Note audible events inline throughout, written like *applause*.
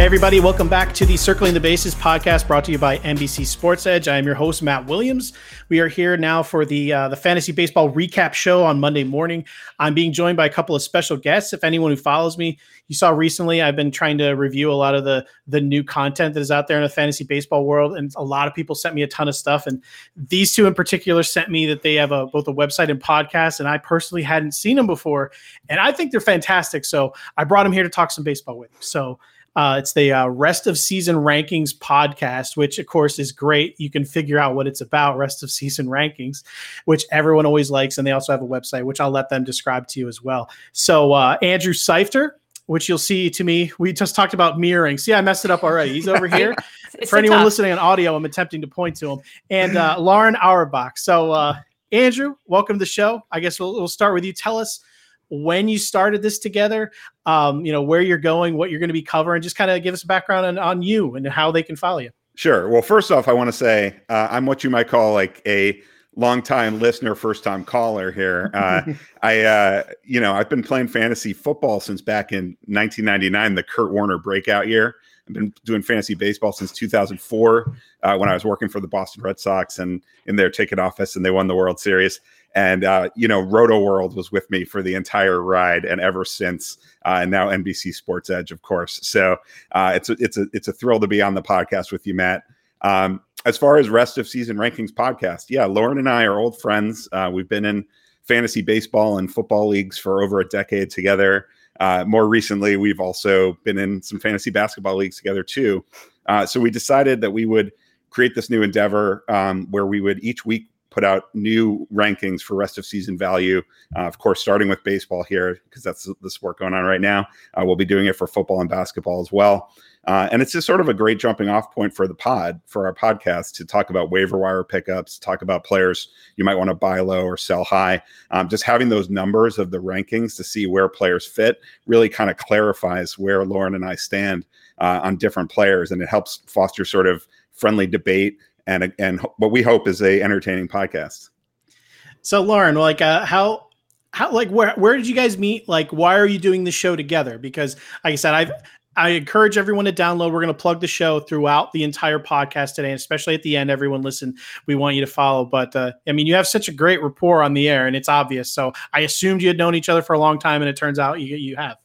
Hey, everybody, welcome back to the Circling the Bases podcast brought to you by NBC Sports Edge. I am your host, Matt Williams. We are here now for the uh, the fantasy baseball recap show on Monday morning. I'm being joined by a couple of special guests. If anyone who follows me, you saw recently, I've been trying to review a lot of the the new content that is out there in the fantasy baseball world, and a lot of people sent me a ton of stuff. And these two in particular sent me that they have a both a website and podcast, and I personally hadn't seen them before, and I think they're fantastic. So I brought them here to talk some baseball with. So. Uh, it's the uh, rest of season rankings podcast, which of course is great. You can figure out what it's about, rest of season rankings, which everyone always likes. And they also have a website, which I'll let them describe to you as well. So, uh, Andrew Seifter, which you'll see to me, we just talked about mirroring. See, I messed it up already. He's over here. *laughs* For anyone tough. listening on audio, I'm attempting to point to him. And uh, Lauren Auerbach. So, uh, Andrew, welcome to the show. I guess we'll, we'll start with you. Tell us when you started this together, um, you know, where you're going, what you're going to be covering, just kind of give us a background on, on you and how they can follow you. Sure. Well, first off, I want to say uh, I'm what you might call like a long-time listener, first-time caller here. *laughs* Uh, I, uh, you know, I've been playing fantasy football since back in 1999, the Kurt Warner breakout year. I've been doing fantasy baseball since 2004 uh, when I was working for the Boston Red Sox and in their ticket office, and they won the World Series. And uh, you know, Rotoworld was with me for the entire ride, and ever since. Uh, and now NBC Sports Edge, of course. So uh, it's a, it's a it's a thrill to be on the podcast with you, Matt. Um, as far as rest of season rankings podcast, yeah, Lauren and I are old friends. Uh, we've been in fantasy baseball and football leagues for over a decade together. Uh, more recently, we've also been in some fantasy basketball leagues together too. Uh, so we decided that we would create this new endeavor um, where we would each week put out new rankings for rest of season value. Uh, of course, starting with baseball here because that's the sport going on right now. Uh, we'll be doing it for football and basketball as well. Uh, and it's just sort of a great jumping off point for the pod, for our podcast to talk about waiver wire pickups, talk about players you might want to buy low or sell high. Um, just having those numbers of the rankings to see where players fit really kind of clarifies where Lauren and I stand uh, on different players. And it helps foster sort of friendly debate and and what we hope is a entertaining podcast. So Lauren, like uh, how how like where where did you guys meet? Like why are you doing the show together? Because like I said, I've I encourage everyone to download. We're going to plug the show throughout the entire podcast today, and especially at the end. Everyone listen. We want you to follow. But uh, I mean, you have such a great rapport on the air, and it's obvious. So I assumed you had known each other for a long time, and it turns out you you have.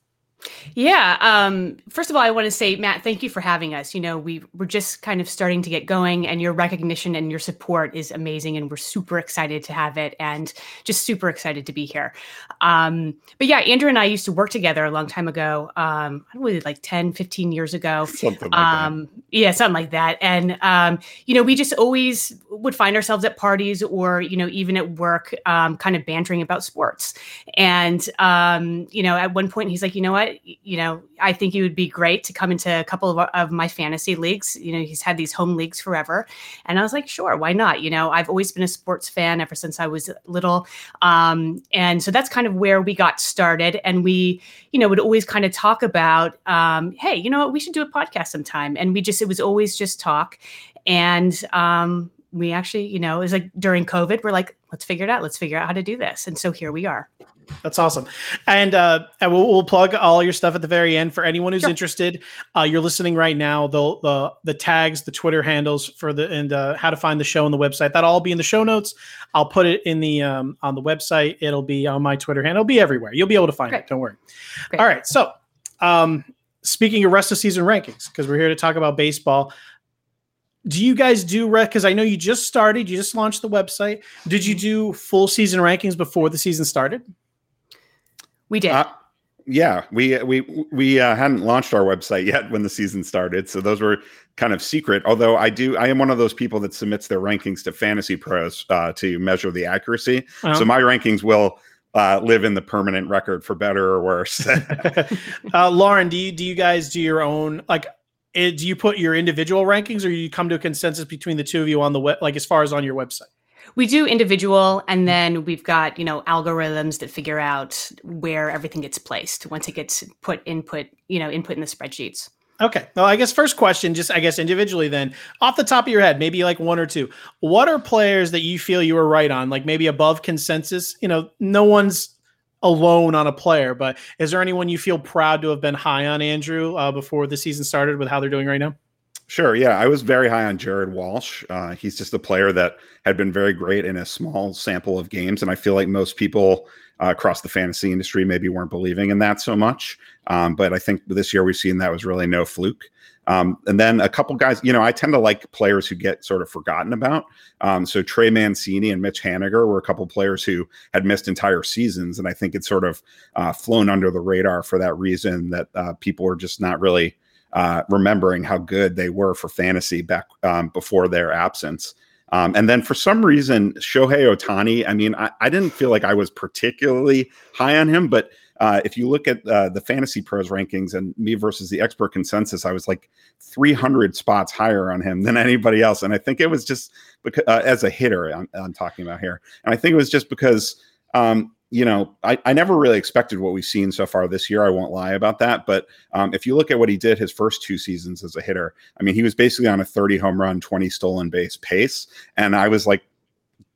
Yeah. Um, first of all, I want to say, Matt, thank you for having us. You know, we we're just kind of starting to get going, and your recognition and your support is amazing, and we're super excited to have it, and just super excited to be here. Um, but yeah, Andrew and I used to work together a long time ago. Um, I don't know, like 10, 15 years ago. Something like um, that. Yeah, something like that. And um, you know, we just always would find ourselves at parties or you know, even at work, um, kind of bantering about sports. And um, you know, at one point, he's like, you know what? You know, I think it would be great to come into a couple of, of my fantasy leagues. You know, he's had these home leagues forever. And I was like, sure, why not? You know, I've always been a sports fan ever since I was little. Um, and so that's kind of where we got started. And we, you know, would always kind of talk about, um, hey, you know what, we should do a podcast sometime. And we just, it was always just talk. And, um, we actually, you know, was like during COVID, we're like, let's figure it out. Let's figure out how to do this. And so here we are. That's awesome. And uh, and we'll, we'll, plug all your stuff at the very end for anyone who's sure. interested. Uh, you're listening right now. The, the the tags, the Twitter handles for the and uh, how to find the show on the website. That'll all be in the show notes. I'll put it in the um, on the website. It'll be on my Twitter handle. It'll be everywhere. You'll be able to find Great. it. Don't worry. Great. All right. So, um, speaking of rest of season rankings, because we're here to talk about baseball do you guys do rec? Because I know you just started, you just launched the website. Did you do full season rankings before the season started? We did. Uh, yeah, we we we uh, hadn't launched our website *laughs* yet when the season started, so those were kind of secret. Although I do, I am one of those people that submits their rankings to Fantasy Pros uh, to measure the accuracy. Oh. So my rankings will uh, live in the permanent record for better or worse. *laughs* *laughs* uh, Lauren, do you do you guys do your own like? It, do you put your individual rankings, or you come to a consensus between the two of you on the web, like as far as on your website? we do individual and then we've got you know algorithms that figure out where everything gets placed once it gets put input you know input in the spreadsheets. Okay. Well i guess first question just i guess individually then off the top of your head maybe like one or two what are players that you feel you were right on like maybe above consensus? You know no one's alone on a player but is there anyone you feel proud to have been high on andrew uh, before the season started with how they're doing right now Sure. Yeah. I was very high on Jared Walsh. Uh, he's just a player that had been very great in a small sample of games. And I feel like most people uh, across the fantasy industry maybe weren't believing in that so much. Um, but I think this year we've seen that was really no fluke. Um, and then a couple guys, you know, I tend to like players who get sort of forgotten about. Um, so Trey Mancini and Mitch Haniger were a couple players who had missed entire seasons. And I think it's sort of uh, flown under the radar for that reason that uh, people are just not really uh, remembering how good they were for fantasy back um, before their absence. Um, and then for some reason, Shohei Ohtani, I mean, I, I, didn't feel like I was particularly high on him, but uh, if you look at uh, the fantasy pros rankings and me versus the expert consensus, I was like 300 spots higher on him than *laughs* anybody else. And I think it was just because, uh, as a hitter, I'm, I'm, talking about here. And I think it was just because um, you know, I, I never really expected what we've seen so far this year. I won't lie about that. But um, if you look at what he did his first two seasons as a hitter, I mean, he was basically on a 30 home run, 20 stolen base pace. And I was like,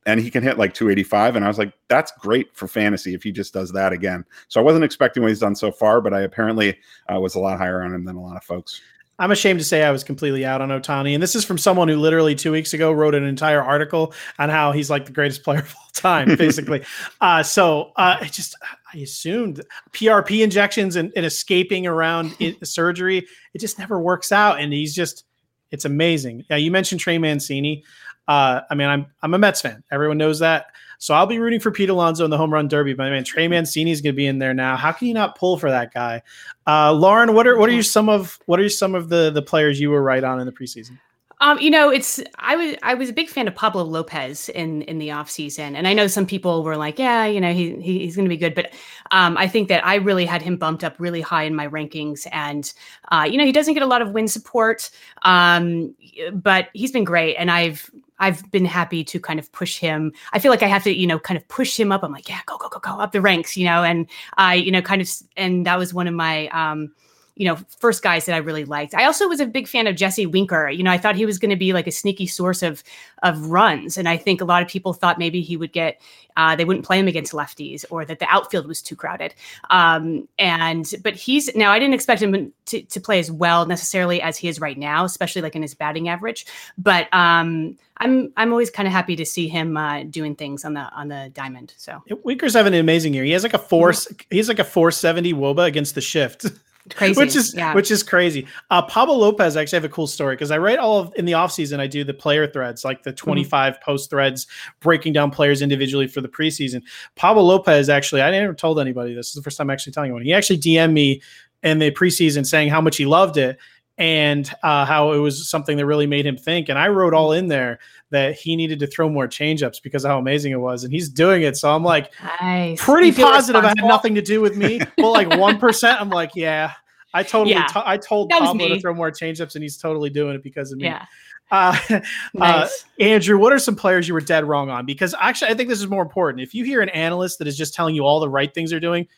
and he can hit like 285. And I was like, that's great for fantasy if he just does that again. So I wasn't expecting what he's done so far, but I apparently uh, was a lot higher on him than a lot of folks. I'm ashamed to say I was completely out on Ohtani. And this is from someone who literally two weeks ago wrote an entire article on how he's like the greatest player *laughs* of all time, basically. *laughs* uh, so uh, I just, I assumed PRP injections and, and escaping around *laughs* it, surgery, it just never works out. And he's just, it's amazing. Yeah, you mentioned Trey Mancini. Uh, I mean, I'm I'm a Mets fan. Everyone knows that. So I'll be rooting for Pete Alonso in the home run derby. But man, Trey Mancini is going to be in there now. How can you not pull for that guy? Uh, Lauren, what are what are you some of what are some of the the players you were right on in the preseason? Um, you know, it's I was I was a big fan of Pablo Lopez in in the offseason. and I know some people were like, yeah, you know, he, he he's going to be good, but um, I think that I really had him bumped up really high in my rankings, and uh, you know, he doesn't get a lot of win support, um, but he's been great, and I've I've been happy to kind of push him. I feel like I have to, you know, kind of push him up. I'm like, yeah, go, go, go, go up the ranks, you know, and I, you know, kind of, and that was one of my, um, you know, first guys that I really liked. I also was a big fan of Jesse Winker. You know, I thought he was going to be like a sneaky source of of runs, and I think a lot of people thought maybe he would get uh, they wouldn't play him against lefties or that the outfield was too crowded. Um, and but he's now I didn't expect him to to play as well necessarily as he is right now, especially like in his batting average. But um, I'm I'm always kind of happy to see him uh, doing things on the on the diamond. So Winker's having an amazing year. He has like a four. Mm-hmm. He's like a 470 woba against the shift. *laughs* Crazy. which is yeah. which is crazy. Uh, Pablo Lopez actually have a cool story because I write all of in the off season. I do the player threads, like the 25 mm-hmm. post threads, breaking down players individually for the preseason. Pablo Lopez actually, I never told anybody this. this is the first time I'm actually telling anyone. He actually DM'd me in the preseason saying how much he loved it and uh, how it was something that really made him think. And I wrote all in there that he needed to throw more changeups because of how amazing it was, and he's doing it. So I'm like, nice. pretty positive. I had nothing to do with me. but like one percent, I'm like, yeah. I totally, yeah. I told Pablo to throw more changeups, and he's totally doing it because of me. Yeah. Uh, *laughs* uh nice. uh, Andrew, what are some players you were dead wrong on? Because actually, I think this is more important. If you hear an analyst that is just telling you all the right things they're doing,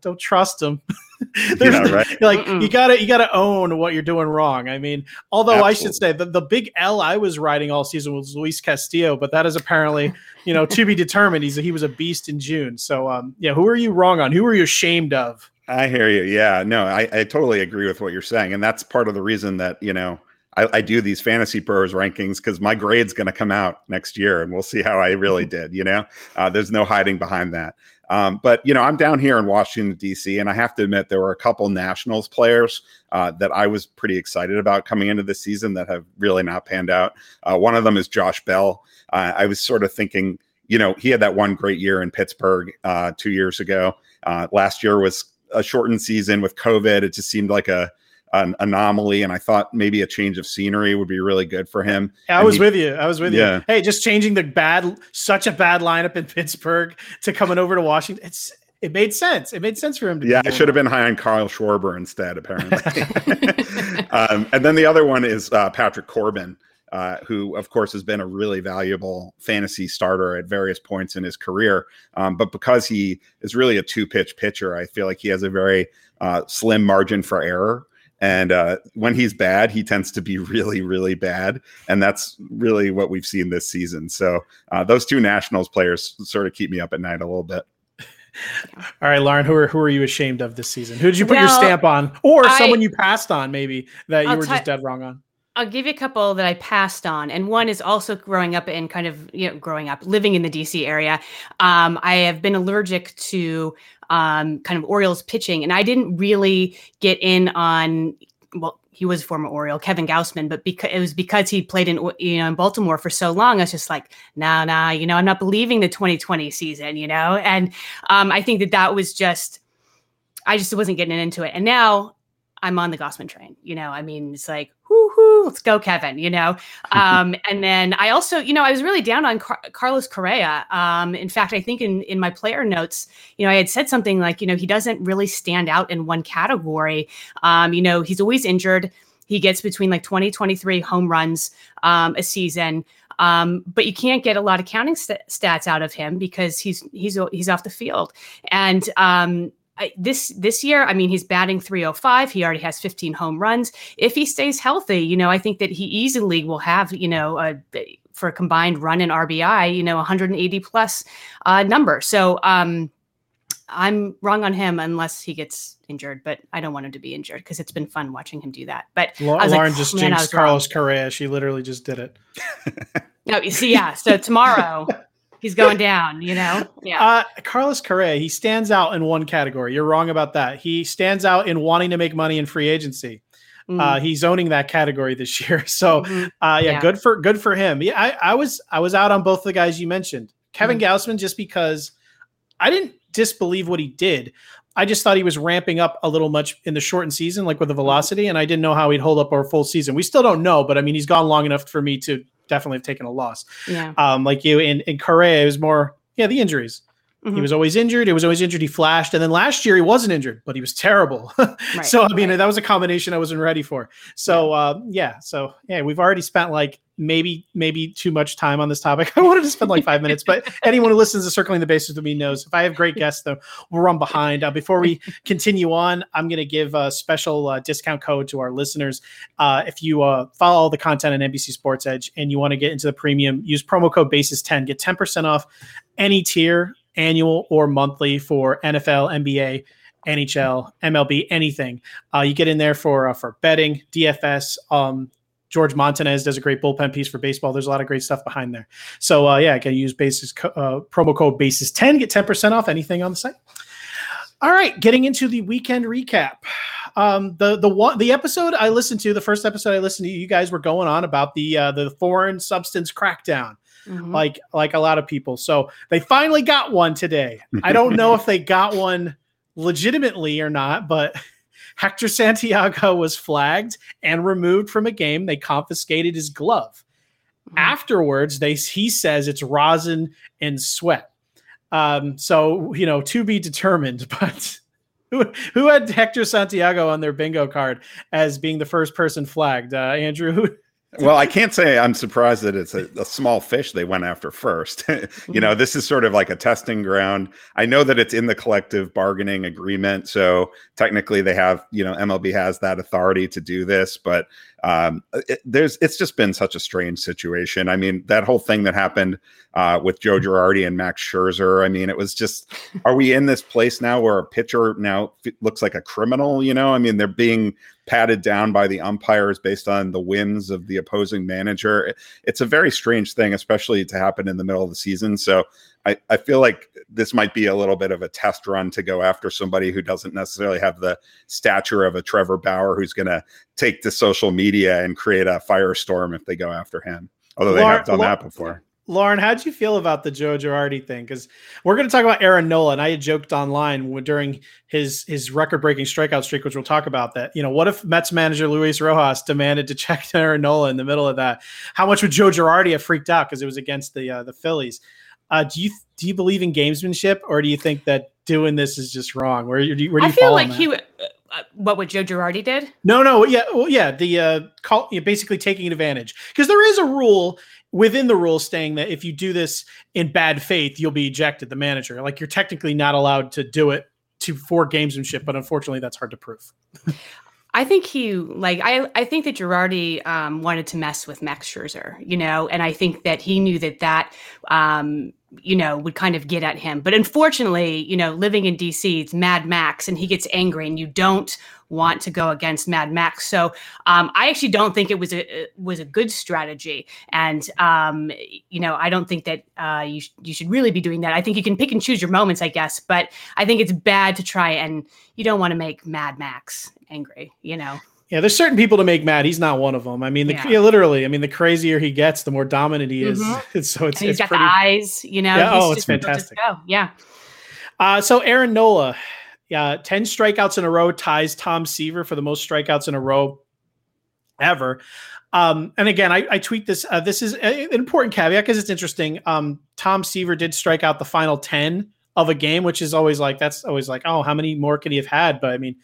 don't trust them. *laughs* yeah, right. *laughs* like Mm-mm. you gotta you gotta own what you're doing wrong. I mean, although Absolutely. I should say the, the big L I was riding all season was Luis Castillo, but that is apparently you know to be determined. He's a, he was a beast in June. So um, yeah, who are you wrong on? Who are you ashamed of? I hear you. Yeah, no, I, I totally agree with what you're saying, and that's part of the reason that you know I, I do these fantasy pros rankings because my grade's going to come out next year, and we'll see how I really *laughs* did. You know, uh, there's no hiding behind that. Um, but you know, I'm down here in Washington D.C., and I have to admit there were a couple Nationals players uh, that I was pretty excited about coming into the season that have really not panned out. Uh, one of them is Josh Bell. Uh, I was sort of thinking, you know, he had that one great year in Pittsburgh uh, two years ago. Uh, last year was a shortened season with COVID. It just seemed like a an anomaly, and I thought maybe a change of scenery would be really good for him. I and was he, with you. I was with yeah. you. Hey, just changing the bad, such a bad lineup in *laughs* Pittsburgh to coming over to Washington. It's it made sense. It made sense for him to. Yeah, I should have been high on Kyle Schwarber instead, apparently. *laughs* *laughs* um, and then the other one is uh, Patrick Corbin. Uh, who, of course, has been a really valuable fantasy starter at various points in his career. Um, but because he is really a two pitch pitcher, I feel like he has a very uh, slim margin for error. And uh, when he's bad, he tends to be *laughs* really, really bad. And that's really what we've seen this season. So uh, those two Nationals players sort of keep me up at night a little bit. All right, Lauren, who are who are you ashamed of this season? Who did you put well, your stamp on, or I, someone you passed on, maybe that you I'll were t- just dead wrong on? I'll give you a couple that I passed on, and one is also growing up in kind of you know growing up living in the DC area. Um, I have been allergic to um, kind of Orioles pitching, and I didn't really get in on well, he was a former Oriole, Kevin Gausman, but because it was because he played in you know in Baltimore for so long, I was just like, nah, nah, you know, I'm not believing the 2020 season, you know, and um, I think that that was just, I just wasn't getting into it, and now I'm on the Gausman train. You know, I mean, it's like, whoo, let's go, Kevin. You know, *laughs* um, and then I also, you know, I was really down on Car- Carlos Correa. Um, in fact, I think in in my player notes, you know, I had said something like, you know, he doesn't really stand out in one category. Um, you know, he's always injured. He gets between like 20, 23 home runs um, a season. Um, but you can't get a lot of counting st- stats out of him because he's he's he's off the field. And um, this this year, I mean, he's batting 305. He already has 15 home runs. If he stays healthy, you know, I think that he easily will have, you know, a, for a combined run and RBI, you know, 180 plus uh, number. So um, I'm wrong on him unless he gets injured, but I don't want him to be injured because it's been fun watching him do that. But Lauren like, just oh, jinxed Carlos wrong. Correa. She literally just did it. no, you see, yeah. So tomorrow *laughs* he's going down, you know? *laughs* Yeah. Uh, Carlos Correa, he stands out in one category. You're wrong about that. He stands out in wanting to make money in free agency. Mm-hmm. Uh, he's owning that category this *laughs* year. So, mm-hmm. uh, yeah, yeah, good for good for him. Yeah, I, I, was I was out on both the guys you mentioned. Kevin mm-hmm. Gausman, just because I didn't disbelieve what he did. I just thought he was ramping up a little much in the shortened season, like with the velocity, and I didn't know how he'd hold up our full season. We still don't know, but I mean, he's gone long enough for me to definitely have taken a loss. Yeah. Um, like you in, in Correa, it was more, yeah, the injuries. Mm-hmm. He was always injured. He was always injured. He flashed. And then last year he wasn't injured, but he was terrible. *laughs* right, so, I mean, right. that was a combination I wasn't ready for. So, uh, yeah. So, yeah, we've already spent like maybe, maybe too much time on this topic. *laughs* I wanted to spend like five minutes, but *laughs* anyone who listens to Circling the Bases with me knows if I have great guests, though, we'll run behind. Uh, before we continue on, I'm going to give a special uh, discount code to our listeners. Uh, if you uh, follow the content on NBC Sports Edge and you want to get into the premium, use promo code BASIS10, get 10% off any tier annual or monthly for NFL, NBA, NHL, MLB, anything. Uh, you get in there for uh, for betting, DFS. Um, George Montanez does a great bullpen piece for baseball. There's a lot of great stuff behind there. So uh, yeah, can use basis uh, promo code basis 10 get 10% off anything on the site. All right, getting into the weekend recap. Um, the the one the episode I listened to, the first episode I listened to, you guys were going on about the uh, the foreign substance crackdown mm-hmm. like like a lot of people. So they finally got one today. I don't know if *laughs* they got one legitimately or not, but *laughs* Hector Santiago was flagged and removed from a game. They confiscated his glove. Mm-hmm. Afterwards, they he says it's rosin and sweat. Um, so you know, to be determined, *laughs* but who, who had Hector Santiago on their bingo card as being the first person flagged? Uh, Andrew, who, well, I can't say I'm surprised that it's a, a small fish they went after first. *laughs* you know, mm-hmm. this is sort of like a testing ground. I know that it's in the collective bargaining agreement, so technically they have, you know, MLB has that authority to do this, but um, it, there's it's just been such a strange situation. I mean, that whole thing that happened uh, with Joe Girardi and Max Scherzer. I mean, it was just, are we in this place now where a pitcher now f- looks like a criminal? You know, I mean, they're being patted down by the umpires based on the whims of the opposing manager. It's a very strange thing, especially to happen in the middle of the season. So I, I feel like this might be a little bit of a test run to go after somebody who doesn't necessarily have the stature of a Trevor Bauer who's going to take to social media and create a firestorm if they go after him. Although they have done that before. Lauren, how'd you feel about the Joe Girardi thing? Because we're going to talk about Aaron Nola, and I had joked online during his his record breaking strikeout streak, which we'll talk about. That you know, what if Mets manager Luis Rojas demanded to *laughs* check Aaron Nola in the middle of that? How much would Joe Girardi have freaked out because it was against the uh, the Phillies? Uh, do you do you believe in gamesmanship, or do you think that doing this is just wrong? Where, where do you, where do you I feel like he. Uh, uh, what what Joe Girardi did? No, no, yeah, well, yeah, the uh, call, you know, basically taking advantage because there is a rule within the rules saying that if you do this in bad faith, you'll be ejected. The manager, like you're technically not allowed to do it to for gamesmanship, but unfortunately, that's hard to prove. *laughs* I think he like I I think that Girardi um, wanted to mess with Max Scherzer, you know, and I think that he knew that that um, you know would kind of get at him. But unfortunately, you know, living in DC, it's Mad Max, and he gets angry, and you don't want to go against Mad Max. So um, I actually don't think it was a was a good strategy, and um, you know I don't think that uh, you sh- you should really be doing that. I think you can pick and choose your moments, I guess, but I think it's bad to try and you don't want to make Mad Max angry, you know. Yeah, there's certain people to make mad. He's not one of them. I mean, the, yeah. Yeah, literally. I mean, the crazier he gets, the more dominant he is. Mm-hmm. *laughs* so it's, and he's it's got pretty, the eyes, you know. Yeah, oh, it's fantastic. Yeah. Uh, so Aaron Nola, yeah, 10 strikeouts in a row ties Tom Seaver for the most strikeouts in a row ever. Um, and again, I, I tweet this. Uh, this is an important caveat because it's interesting. Um, Tom Seaver did strike out the final 10 of a game, which is always like, that's always like, oh, how many more could he have had? But I mean,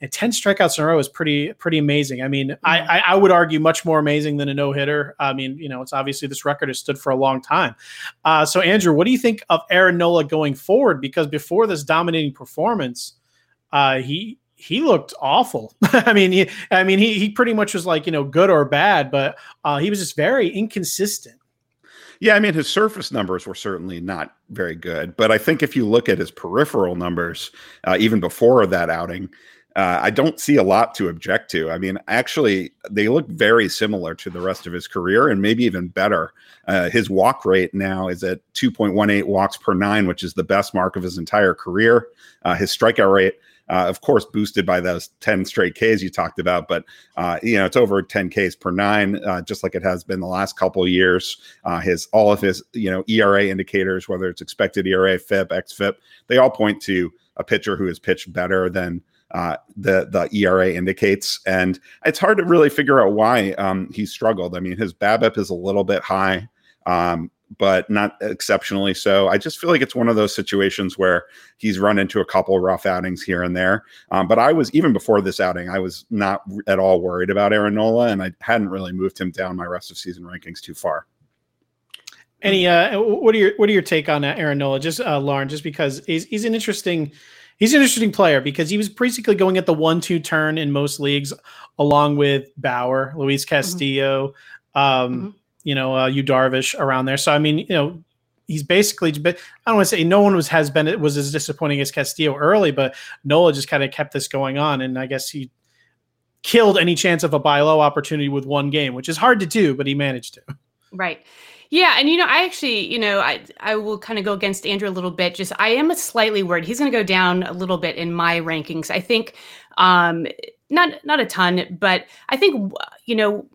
and 10 strikeouts in a row is pretty pretty amazing. I mean, I, I, I would argue much more amazing than a no hitter. I mean, you know, it's obviously this record has stood for a long time. Uh, so, Andrew, what do you think of Aaron Nola going forward? Because before this dominating performance, uh, he he looked awful. *laughs* I mean, he, I mean, he he pretty much was like you know good or bad, but uh, he was just very inconsistent. Yeah, I mean, his surface numbers were certainly not very good, but I think if you look at his peripheral numbers, uh, even before that outing, uh, I don't see a lot to object to. I mean, actually, they look very similar to the rest of his career and maybe even better. Uh, his walk rate now is at 2.18 walks per nine, which is the best mark of his entire career. Uh, his strikeout rate, uh, of course, boosted by those 10 straight Ks you talked about, but uh, you know it's over 10 Ks per nine, just like it has been the last couple years. his all of his you know ERA indicators, whether it's expected ERA, FIP, xFIP, they all point to a pitcher who has pitched better than uh, the the ERA indicates, and it's hard to really figure out why um, he struggled. I mean, his BABIP is a little bit high, um, but not exceptionally so. I just feel like it's one of those situations where he's run into a couple rough outings here and there. Um, but I was even before this outing, I was not at all worried about Aaron Nola, and I hadn't really moved him down my rest of season rankings too far. Any uh, what are your what are your take on Aaron Nola? Just uh, Lauren, just because he's he's an interesting he's an interesting player because he was basically going at the one-two turn in most leagues, along with Bauer, Luis mm-hmm. Castillo, mm-hmm. um, mm-hmm. you know, uh, Darvish around there. So I mean, you know, he's basically. But I don't want to say no one was has been was as disappointing as Castillo early, but Nola just kind of kept this going on, and I guess he killed any chance of a buy low opportunity with one game, which is hard to do, but he managed to. Right. Yeah, and you know, I actually, you know, I I will kind of go against Andrew a little bit. Just I am a slightly worried. He's going to go down a little bit in my rankings. I think um not not a ton, but I think you know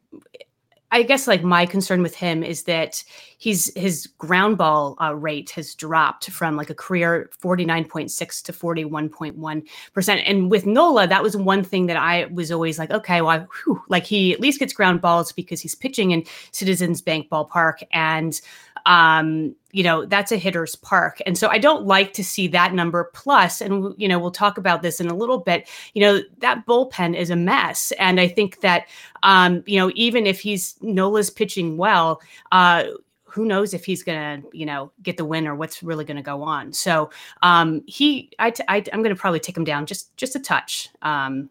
I guess like my concern with him is that he's his ground ball uh, rate has dropped from like a career 49.6 to 41.1%. And with Nola, that was one thing that I was always like, okay, well, whew, like he at least gets ground balls because he's pitching in Citizens Bank Ballpark. And um, you know, that's a hitter's park. And so I don't like to see that number plus, and, you know, we'll talk about this in a little bit. You know, that bullpen is a mess. And I think that, um, you know, even if he's Nola's pitching well, uh, who knows if he's going to, you know, get the win or what's really going to go on. So um, he, I, t- I, I'm going to probably take him down just, just a touch um,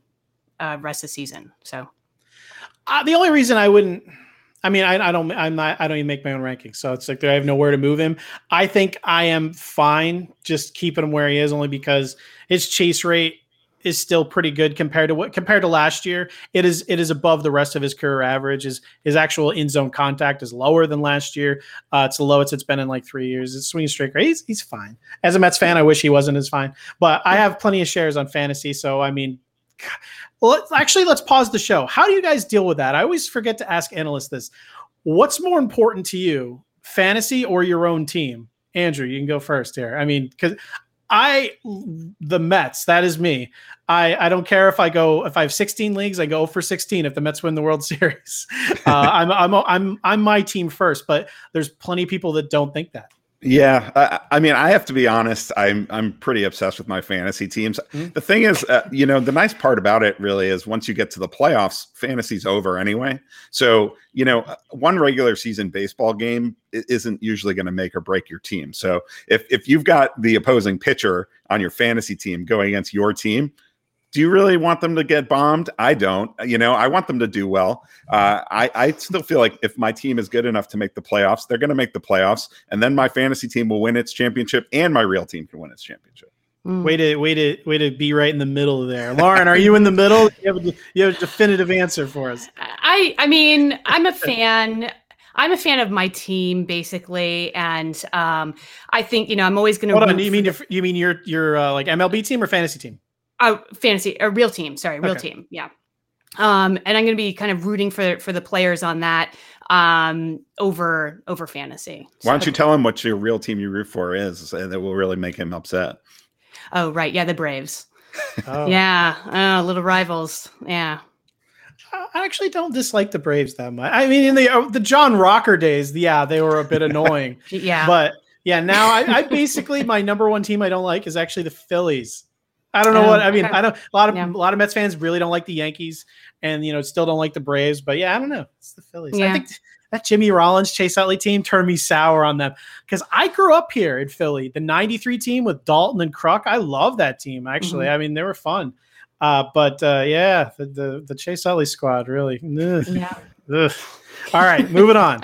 uh, rest of the season. So uh, the only reason I wouldn't, I mean, I, I, don't, I'm not, I don't even make my own rankings. So it's like I have nowhere to move him. I think I am fine just keeping him where he is only because his chase rate is still pretty good compared to what compared to last year. It is it is above the rest of his career average. His his actual in zone contact is lower than last year. Uh, it's the lowest it's been in like three years. It's swinging straight. He's he's fine. As a Mets fan, I wish he wasn't as fine. But I have plenty of shares on fantasy, so I mean. Well, let's, actually, let's pause the show. How do you guys deal with that? I always forget to ask analysts this. What's more important to you, fantasy or your own team? Andrew, you can go first here. I mean, because I the Mets. That is me. I I don't care if I go if I have 16 leagues. I go for 16 if the Mets win the World *laughs* Series. Uh, I'm I'm I'm I'm my team first, but there's plenty of people that don't think that. Yeah, I, I, mean, I have to be honest. I'm I'm pretty obsessed with my fantasy teams. Mm-hmm. The thing is, uh, you know, the nice part about it really is once you get to the playoffs, fantasy's over anyway. So you know, uh, one regular season baseball game isn't usually going to make or break your team. So if if you've got the opposing pitcher on your fantasy team going against your team, do you really want them to get bombed? I don't. You know, I want them to do well. Uh, I, I still feel like if my team is good enough to make the playoffs, they're going to make the playoffs, and then my fantasy team will win its championship, and my real team can win its championship. Mm. Way to way to way to be right in the middle there, Lauren. Are you in the middle? You have, a, you have a definitive answer for us. I I mean, I'm a fan. I'm a fan of my team basically, and um, I think you know I'm always going to. Hold on, you mean your, you mean your your uh, like MLB team or fantasy team? Oh, fantasy, a real team. Sorry, real okay. team. Yeah. Um, and I'm going to be kind of rooting for for the players on that um, over over fantasy. Why don't you tell him what your real team you root for is, and that will really make him upset. Oh right, yeah, the Braves. *laughs* oh. Yeah, oh, little rivals. Yeah. I actually don't dislike the Braves that much. I mean, in the uh, the John Rocker days, yeah, they were a bit *laughs* annoying. yeah, but yeah, now I, I basically my number one team I don't like is actually the Phillies. I don't know um, what I mean. Okay. I know a lot of yeah. a lot of Mets fans really don't like the Yankees, and you know still don't like the Braves. But yeah, I don't know. It's the Phillies. Yeah. I think that Jimmy Rollins, Chase Utley team turned me sour on them because I grew up here in Philly. The '93 team with Daulton and Kruk, I love that team. Actually, mm-hmm. I mean they were fun. Uh, but uh, yeah, the, the, the Chase Utley squad really. Ugh. Yeah. Ugh. All right, moving on.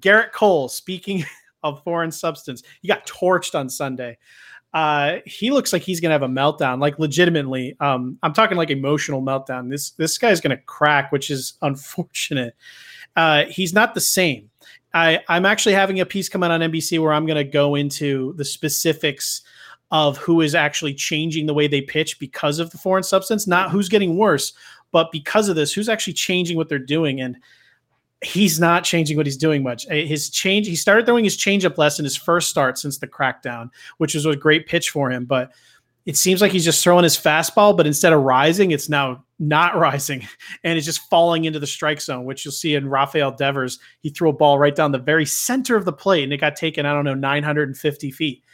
Gerrit Cole. Speaking *laughs* of foreign substance, he got torched on Sunday uh, he looks like he's gonna have a meltdown, like legitimately. Um, I'm talking like emotional meltdown. This this guy's gonna crack, which is *laughs* unfortunate. Uh, he's not the same. I, I'm actually having a piece come out on NBC where I'm gonna go into the specifics of who is actually changing the way they pitch because of the foreign substance, not who's getting worse, but because of this, who's actually changing what they're doing. And he's not changing what he's doing much. Uh, his change, he started throwing his changeup less in his first start since the crackdown, which was a great pitch for him. But it seems like he's just throwing his fastball, but instead of rising, it's now not *laughs* rising and it's just falling into the strike zone, which you'll see in Rafael Devers. He threw a ball right down the very center of the plate and it got taken, I don't know, 950 feet.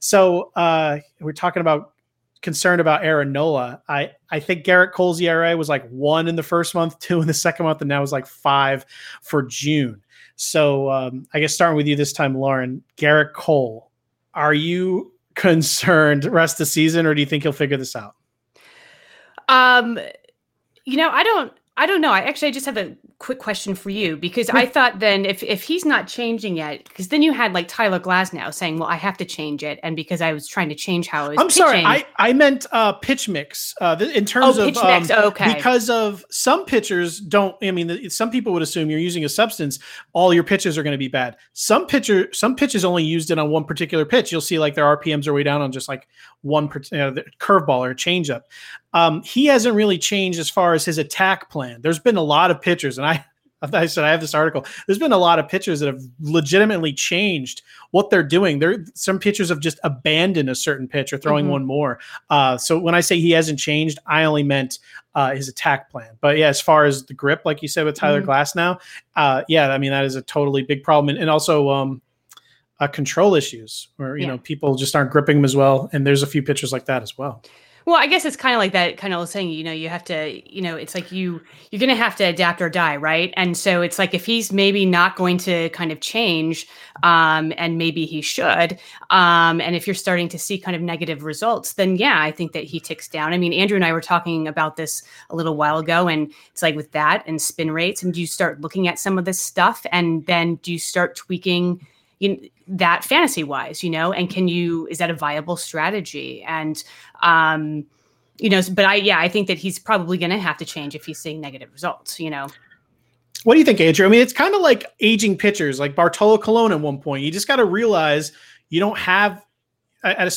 So uh, we're talking about concerned about Aaron Nola. I I think Gerrit Cole's ERA was like one in the first month, *laughs* two in the second month, and now was like five for June. So um, I guess starting with you this time, Lauren. Gerrit Cole, are you *laughs* concerned rest of the season, or do you think he'll figure this out? Um, you know, I don't. I don't know. I actually I just have a quick question for you because I thought then if if he's not changing yet, because then you had like Tyler Glasnow saying, "Well, I have to change it," and because I was trying to change how I was. I'm pitching, sorry, I I meant uh, pitch mix. Uh, in terms oh, of. Um, okay, because of some pitchers don't. I mean, some people would assume you're using a substance, all your pitches are going to be bad. Some pitcher, some pitches only used it on one particular pitch. You'll see like their RPMs are way down on just like one you know, curveball or changeup um, he hasn't really changed as far as his attack plan. There's been a lot of pitchers, and *laughs* I, said I have this article. There's been a lot of pitchers that have legitimately changed what they're doing. There, some pitchers have just abandoned a certain pitch or throwing mm-hmm. one more. Uh, so when I say he hasn't changed, I only meant uh, his attack plan. But yeah, as far as the grip, like you said with Tyler mm-hmm. Glasnow, uh, yeah, I mean that is a totally big problem, and, and also. Um, uh, control issues where you yeah. know people just aren't gripping him as well and there's a few pitchers like that as well well, I guess it's kind of like that kind of saying, you know, you have to, you know, it's like you you're going to have to adapt or die, right? And so it's like if he's maybe not going to kind of change um and maybe he should um and if you're starting to see kind of negative results, then yeah, I think that he ticks down. I mean, Andrew and I were talking about this a little while ago and it's like with that and spin rates and do you start looking at some of this stuff and then do you start tweaking you that fantasy wise, you know, and can you is that a viable strategy? And um, you know, but I, yeah, I think that he's probably going to have to change if he's seeing negative results, you know. What do you think, Andrew? I mean, it's kind of like aging pitchers, like Bartolo Colon at one point. You just got to realize you don't have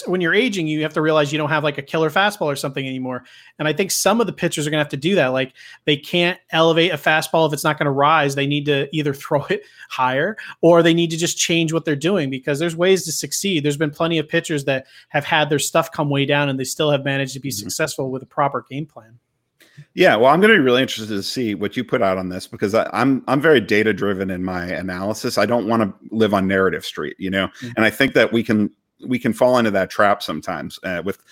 when you're aging, you have to realize you don't have like a killer fastball or something anymore. And I think some of the pitchers are going to have to do that. Like they can't elevate a fastball if it's not going to rise. They need to either *laughs* throw it higher or they need to just change what they're doing because there's ways to succeed. There's been plenty of pitchers that have had their stuff come way down and they still have managed to be mm-hmm. successful with a proper game plan. Yeah, well, I'm going to be really interested to see what you put out on this because I, am I'm, I'm very data driven in my analysis. I don't want to live on narrative street, you know, mm-hmm. and I think that we can we can fall into that trap sometimes uh, with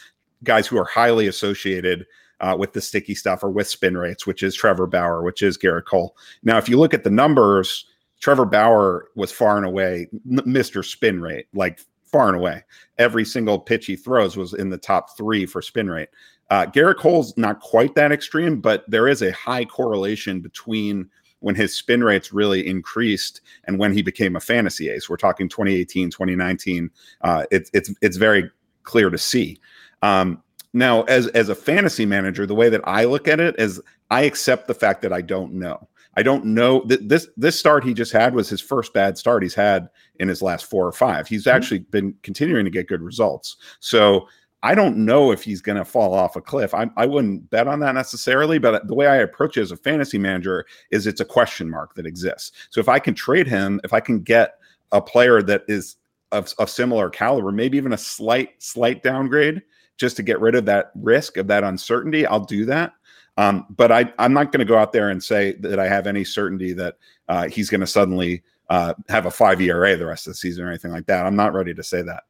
guys who are highly associated uh, with the sticky stuff or with spin rates, which is Trevor Bauer, which is Gerrit Cole. Now, if you look at the numbers, Trevor Bauer was far and away Mr. Spin Rate, like far and away. Every single pitch he throws was in the top three for spin rate. Uh, Gerrit Cole's not quite that extreme, but there is a high correlation between when his spin rates really increased and when he became a fantasy ace. We're talking 2018, 2019. Uh, it's it's it's very clear to see. Um, now, as as a fantasy manager, the way that I look at it is I accept the fact that I don't know. I don't know that this this start he just had was his first bad start he's had in his last four or five. He's mm-hmm. actually been continuing to get good results. So I don't know if he's going to fall off a cliff. I, I wouldn't bet on that necessarily, but the way I approach it as a fantasy manager is it's a question mark that exists. So if I can trade him, if I can get a player that is of, of similar caliber, maybe even a slight, slight downgrade just to get rid of that risk of that uncertainty, I'll do that. Um, but I, I'm not going to go out there and say that I have any certainty that uh, he's going to suddenly uh, have a five ERA the rest of the season or anything like that. I'm not ready to say that.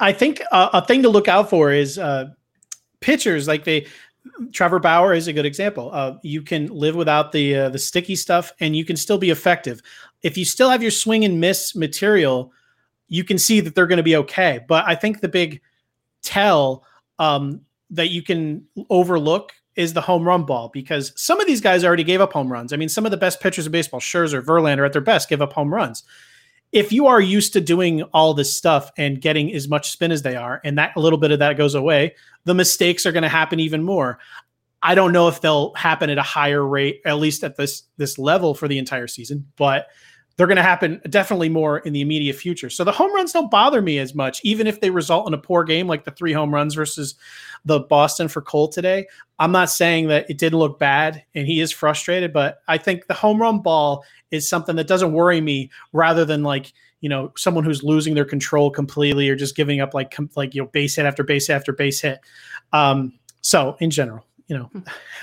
I think uh, a thing to look out for is uh, pitchers like they. Trevor Bauer is a good example. Uh, you can live without the uh, the sticky stuff, and you can still be effective. If you still have your swing and miss material, you can see that they're going to be okay. But I think the big tell um, that you can overlook is the home run ball because some of these guys already gave up home runs. I mean, some of the best pitchers in baseball, Scherzer, Verlander, at their best, give up home runs if you are used to doing all this stuff and getting as much spin as they are, and that a little bit of that goes away, the mistakes are going to happen even more. I don't know if they'll happen at a higher rate, at least at this this level for the entire season, but they're going to happen definitely more in the immediate future. So the home runs don't bother me as much, even if they result in a poor game, like the three home runs versus the Boston for Cole today. I'm not saying that it didn't look bad and he is frustrated, but I think the home run ball is something that doesn't worry me rather than like you know someone who's losing their control completely or just giving up like com- like you know base hit after base after base hit um so in general you know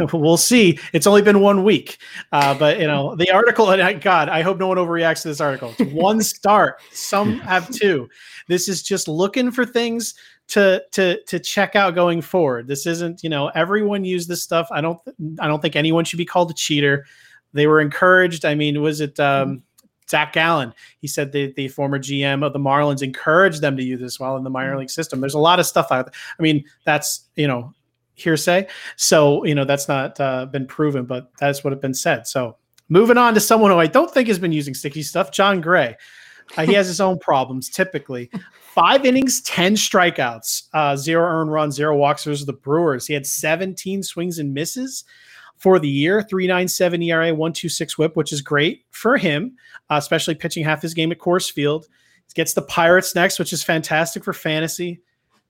*laughs* we'll see it's only been one week uh, but you know the article and god i hope no one overreacts to this article it's one *laughs* start some have two this is just looking for things to to to check out going forward this isn't you know everyone used this stuff i don't i don't think anyone should be called a cheater they were encouraged. I mean, was it um, Zach Gallen? He said the, the former GM of the Marlins encouraged them to use this while in the minor mm-hmm. league system. There's a lot of stuff out there. I mean, that's, you know, hearsay. So, you know, that's not uh, been proven, but that's what has been said. So, moving on to someone who I don't think has been using sticky stuff, Jon Gray. Uh, he has his own problems typically. Five innings, 10 strikeouts, uh, zero earned runs, zero walks versus the Brewers. He had 17 swings and misses for the year 397 ERA, 126 whip, which is great for him, uh, especially pitching half his game at Coors Field. He gets the Pirates next, which is fantastic for fantasy.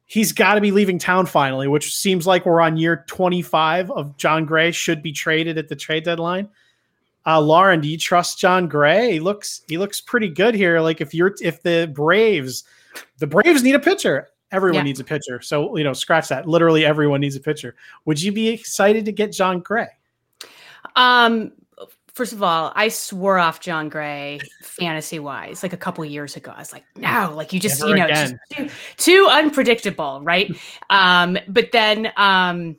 He's got to be leaving town finally, which seems like we're on year 25 of Jon Gray should be traded at the trade deadline. Uh, Lauren, do you trust Jon Gray? He looks he looks pretty good here. Like if you're if the Braves, the Braves need a pitcher. Everyone yeah. needs a pitcher. So, you know, scratch that. Literally everyone needs a pitcher. Would you be excited to get Jon Gray? Um, first of all, I swore off Jon Gray fantasy wise like a couple years ago. I was like, no, like you just, Never you know, just too, too, unpredictable, right? *laughs* um, but then um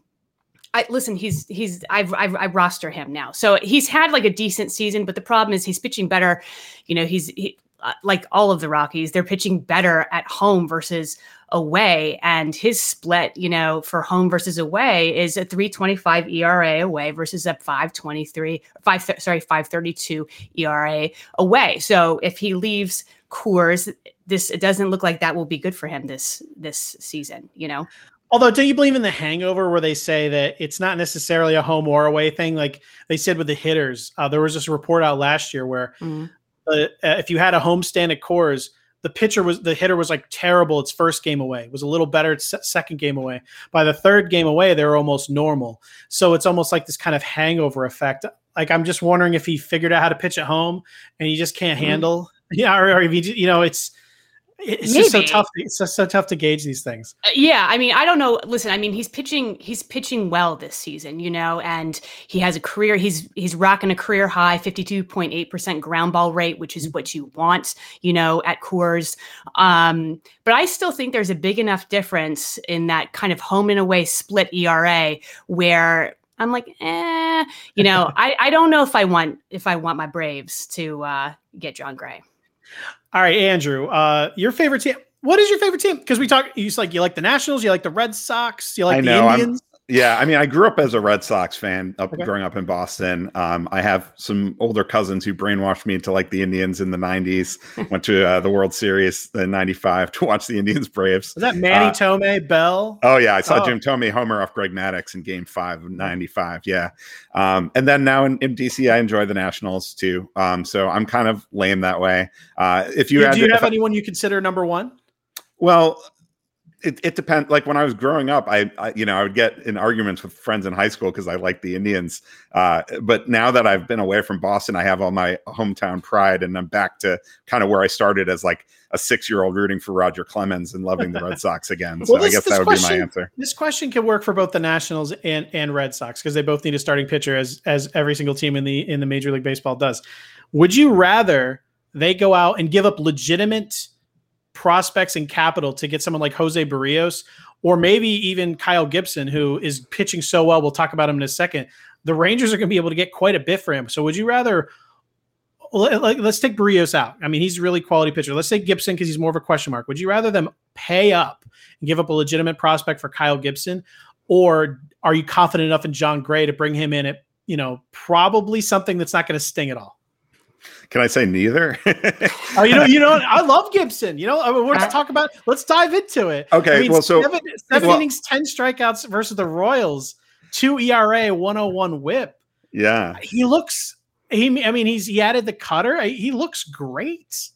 I listen, he's he's I've, I've I roster him now. So he's had like a decent season, but the problem is he's pitching better. You know, he's he, uh, like all of the Rockies, they're pitching better at home versus away. And his split, you know, for home versus away is a 325 ERA away versus a 523, five, sorry, 532 ERA away. So if he leaves Coors, this it doesn't look like that will be good for him this this season, you know. Although, do you believe in the hangover where they say that it's not necessarily a home or away thing? Like they said with the hitters, uh, there was this report out last year where Mm-hmm. uh, if you had a homestand at Coors, the pitcher was the hitter was like terrible its first game away. It was a little better its second game away. By the third game away, they were almost normal. So it's almost like this kind of hangover effect. Like I'm just wondering if he figured out how to pitch at home and he just can't Mhm. handle. *laughs* Yeah, or, or if he, you know, it's it's just so tough. It's just so tough to gauge these things. Uh, Yeah, I mean, I don't know. Listen, I mean, he's pitching. He's pitching well this season, you know, and he has a career. He's he's rocking a career high, fifty two point eight percent ground ball rate, which is what you want, you know, at Coors. Um, but I still think there's a big enough difference in that kind of home and away split ERA where. I'm like, eh, you know, *laughs* I, I don't know if I want if I want my Braves to uh, get Jon Gray. All right, Andrew, uh, your favorite team. What is your favorite team? Because we talk, you like you like the Nationals, you like the Red Sox, you like the know, I'm- Indians. Yeah, I mean, I grew up as a Red Sox fan, up Okay. growing up in Boston. Um, I have some older cousins who brainwashed me into like the Indians in the '90s. *laughs* Went to uh, the World Series in '95 to watch the Indians Braves. Is that Manny Uh, Thome, Belle? Oh yeah, I saw Oh. Jim Thome homer off Greg Maddux in Game Five of '95. Yeah, um, and then now in, in DC, I enjoy the Nationals too. Um, so I'm kind of lame that way. Uh, if you do, had, do you have I- anyone you consider number one? well, it, it depends. Like when I was growing up, I, I you know I would get in arguments with friends in high school because I liked the Indians. Uh, but now that I've been away from Boston, I have all my hometown pride, and I'm back to kind of where I started as like a six year old rooting for Roger Clemens and loving the Red *laughs* Sox again. So Well, I guess that would be my answer. This question can work for both the Nationals and, and Red Sox because they both need a starting pitcher, as as every single team in the in the Major League Baseball does. Would you rather they go out and give up legitimate prospects and capital to get someone like Jose Berrios, or maybe even Kyle Gibson, who is pitching so well? We'll talk about him in a second. The Rangers are going to be able to get quite a bit for him. So would you rather? let's take Berrios out. I mean, he's a really quality pitcher. Let's say Gibson because he's more of a question mark. Would you rather them pay up and give up a legitimate prospect for Kyle Gibson, or are you confident enough in Jon Gray to bring him in at you know probably something that's not going to sting at all? Can I say neither? *laughs* Oh, you know, you know, I love Gibson. You know, I mean, let's uh, talk about. Let's dive into it. Okay, I mean, well, so- seven, seven well- innings, ten strikeouts versus the Royals, two ERA, one hundred one WHIP. yeah. He looks. He, I mean, he's he added the cutter. He looks great.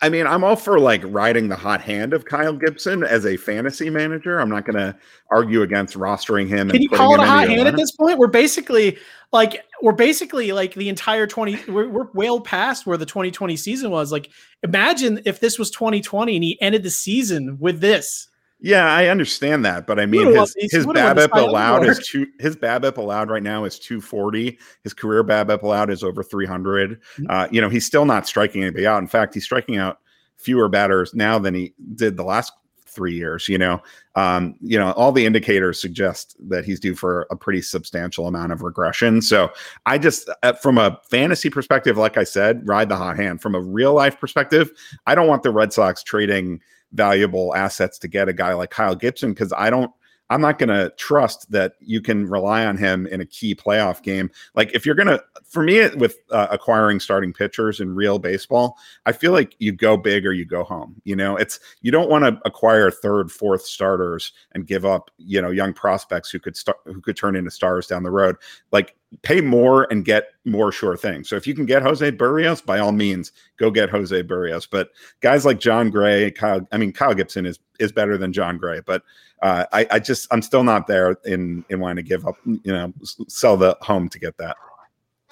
I mean, I'm all for like riding the hot hand of Kyle Gibson as a fantasy manager. I'm not going to argue against rostering him. Can you call it a hot hand at this point? We're basically like we're basically like the entire 20 we're, we're well past where the 2020 season was. Like imagine if this was 2020 and he ended the season with this. Yeah, I understand that, but I mean, his, his would've won the BABIP allowed is two. His BABIP allowed right now is 240. His career BABIP allowed is over 300. Mm-hmm. Uh, you know, he's still not striking anybody out. In fact, he's striking out fewer batters now than he did the last three years. You know, um, you know, all the indicators suggest that he's due for a pretty substantial amount of regression. So I just, uh, from a fantasy perspective, like I said, ride the hot hand. From a real life perspective, I don't want the Red Sox trading valuable assets to get a guy like Kyle Gibson because I don't. I'm not going to trust that you can rely on him in a key playoff game. Like if you're going to, for me, with uh, acquiring starting pitchers in real baseball, I feel like you go big or you go home. You know, it's you don't want to acquire third, fourth starters and give up, you know, young prospects who could start who could turn into stars down the road. Like pay more and get more sure things. So if you can get Jose Berrios, by all means, go get Jose Berrios. But guys like Jon Gray, Kyle, I mean, Kyle Gibson is is better than Jon Gray, but uh, I, I just I'm still not there in in wanting to give up, you know, sell the home to get that.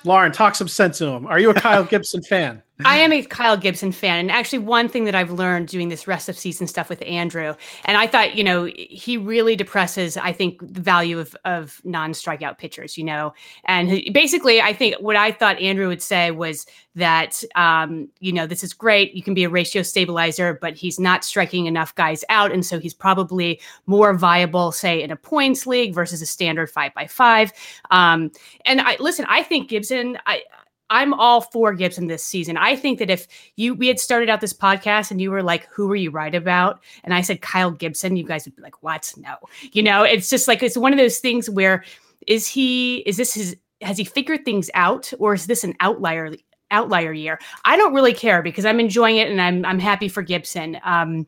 Lauren, talk some sense to him. Are you a Kyle *laughs* Gibson fan? I am a Kyle Gibson fan. And actually, one thing that I've learned doing this rest of season stuff with Andrew, and I thought, you know, he really depresses, I think, the value of, of non strikeout pitchers, you know. And he, basically, I think what I thought Andrew would say was that, um, you know, this is great. You can be a ratio stabilizer, but he's not striking enough guys out. And so he's probably more viable, say, in a points league versus a standard five by five. Um, and I listen, I think Gibson, I, I'm all for Gibson this season. I think that if you we had started out this podcast and you were like, "Who are you right about?" and I said Kyle Gibson, you guys would be like, "What? No." You know, it's just like it's one of those things where is he is this his has he figured things out or is this an outlier outlier year? I don't really care because I'm enjoying it and I'm I'm happy for Gibson. Um,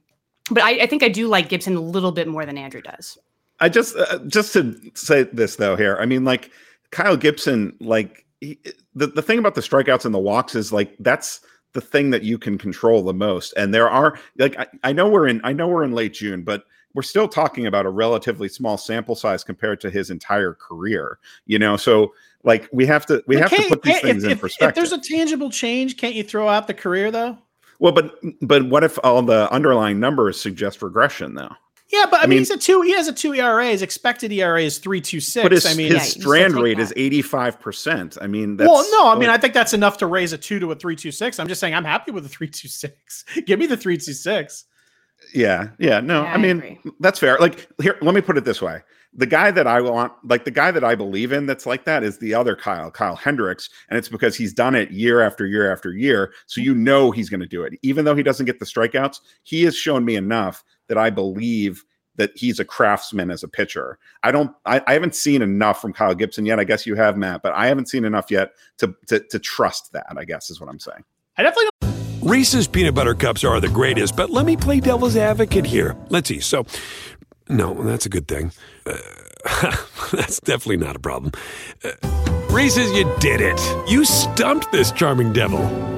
but I, I think I do like Gibson a little bit more than Andrew does. I just uh, just to say this though here. I mean, like Kyle Gibson, like he, eh, the the thing about the strikeouts and the walks is like that's the thing that you can control the most. And there are like I, I know we're in I know we're in late June, but we're still talking about a relatively small sample size compared to his entire career. You know, so like we have to we have to put these things if, in perspective. If there's a tangible change, can't you throw out the career though? Well, but but what if all the underlying numbers suggest regression though? Yeah, but I, I mean, mean, he's a two. He has a two ERA. His expected ERA is three two six. But his, I mean, his yeah, strand rate is eighty five percent. I mean, well, no, I mean, I think that's enough to raise a two to a three two six. I'm just saying, I'm happy with a three two six. *laughs* Give me the three two six. Yeah, yeah, no, yeah, I, I mean, agree. that's fair. Like here, let me put it this way: the guy that I want, like the guy that I believe in, that's like that is the other Kyle, Kyle Hendricks, and it's because he's done it year after year after year. So you know he's going to do it, even though he doesn't get the strikeouts. He has shown me enough that I believe that he's a craftsman as a pitcher. I don't I, I, haven't seen enough from Kyle Gibson yet. I guess you have, Matt, but I haven't seen enough yet to to, to trust that, I guess is what I'm saying. I definitely don't. Reese's peanut butter cups are the greatest, but let me play devil's advocate here. Let's see. So no, that's a good thing. Uh, *laughs* that's definitely not a problem. Uh, Reese's, you did it. You stumped this charming devil.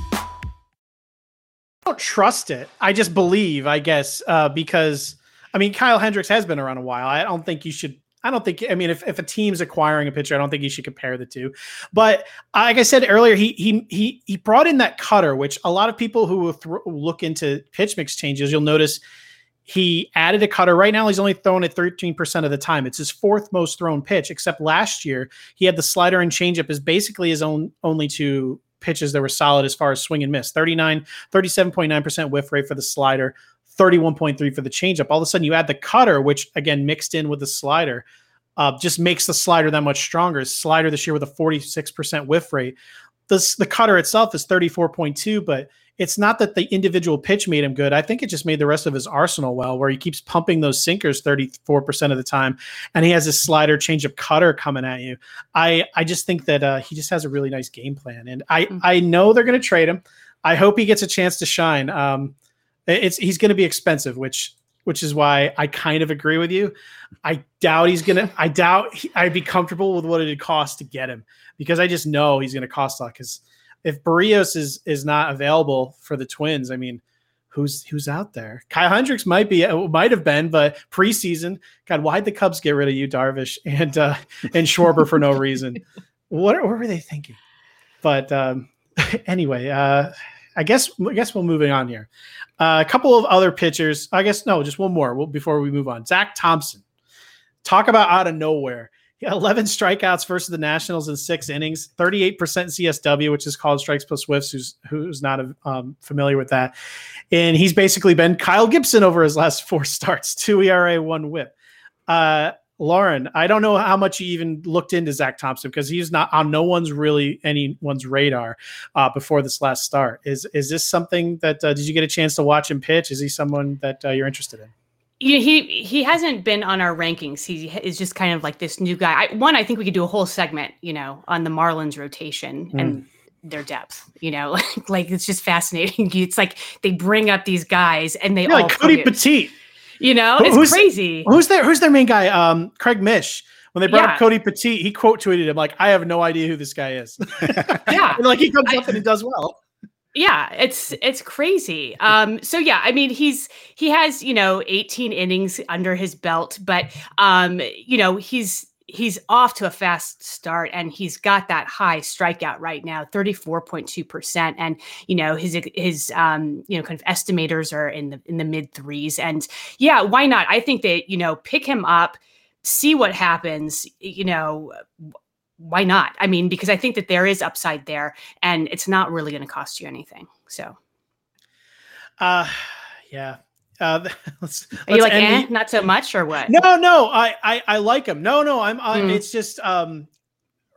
don't trust it. I just believe, I guess, uh, because I mean, Kyle Hendricks has been around a while. I don't think you should. I don't think. I mean, if, if a team's acquiring a pitcher, I don't think you should compare the two. But like I said earlier, he he he he brought in that cutter, which a lot of people who th- look into pitch mix changes, you'll notice he added a cutter. Right now, he's only throwing it 13% of the time. It's his fourth most thrown pitch, except last year he had the slider and changeup as basically his own only two pitches that were solid as far as swing and miss 39, 37.9% whiff rate for the slider, 31.3 for the changeup. All of a sudden, you add the cutter, which again mixed in with the slider, uh, just makes the slider that much stronger. Slider this year with a 46% whiff rate. This, the cutter itself is 34.2, but it's not that the individual pitch made him good. I think it just made the rest of his arsenal well, where he keeps pumping those sinkers 34% of the time, and he has his slider change of cutter coming at you. I I just think that uh, he just has a really nice game plan, and I mm-hmm. I know they're going to trade him. I hope he gets a chance to shine. Um, it's he's going to be expensive, which which is why I kind of agree with you. I doubt he's gonna. I doubt he, I'd be comfortable with what it'd cost to get him because I just know he's going to cost a lot. Because if Berrios is is not available for the Twins, I mean, who's who's out there? Kyle Hendricks might be, uh, might have been, but preseason, God, why'd the Cubs get rid of you, Darvish *laughs* and uh, and Schwarber for no *laughs* reason? What, what were they thinking? But um, *laughs* anyway, uh, I guess I guess we're moving on here. Uh, a couple of other pitchers. I guess no, just one more before we move on. Zach Thompson. Talk about out of nowhere. 11 strikeouts versus the Nationals in six innings, 38% CSW, which is called strikes plus whiffs, who's who's not um, familiar with that. And he's basically been Kyle Gibson over his last *laughs* four starts, two ERA, one whip. Uh, Lauren, I don't know how much you even looked into Zach Thompson because he's not on no one's really anyone's radar uh, before this last start. Is is this something that uh, did you get a chance to watch him pitch? Is he someone that uh, you're interested in? He he hasn't been on our rankings. He is just kind of like this new guy. I, one, I think we could do a whole segment, you know, on the Marlins rotation mm. and their depth. You know, *laughs* like, like it's just fascinating. *laughs* It's like they bring up these guys and they yeah, all like Cody Poteet. You know, it's who's, crazy. Who's their Who's their main guy? Um, Craig Mish. When they brought yeah. up Cody Poteet, he quote tweeted him like, "I have no idea who this guy is." yeah, *laughs* and like he comes I, up and he does well. Yeah, it's it's crazy. Um, so yeah, I mean, he's he has you know 18 innings under his belt, but um, you know he's he's off to a fast start and he's got that high strikeout right now 34.2% and you know his his um you know kind of estimators are in the in the mid threes and yeah why not i think that you know pick him up see what happens you know why not i mean because i think that there is upside there and it's not really going to cost you anything so uh yeah uh, *laughs* let's, Are you like, eh, not so much, or what? No, no, I, I, I like him. No, no, I'm. I, mm. It's just um,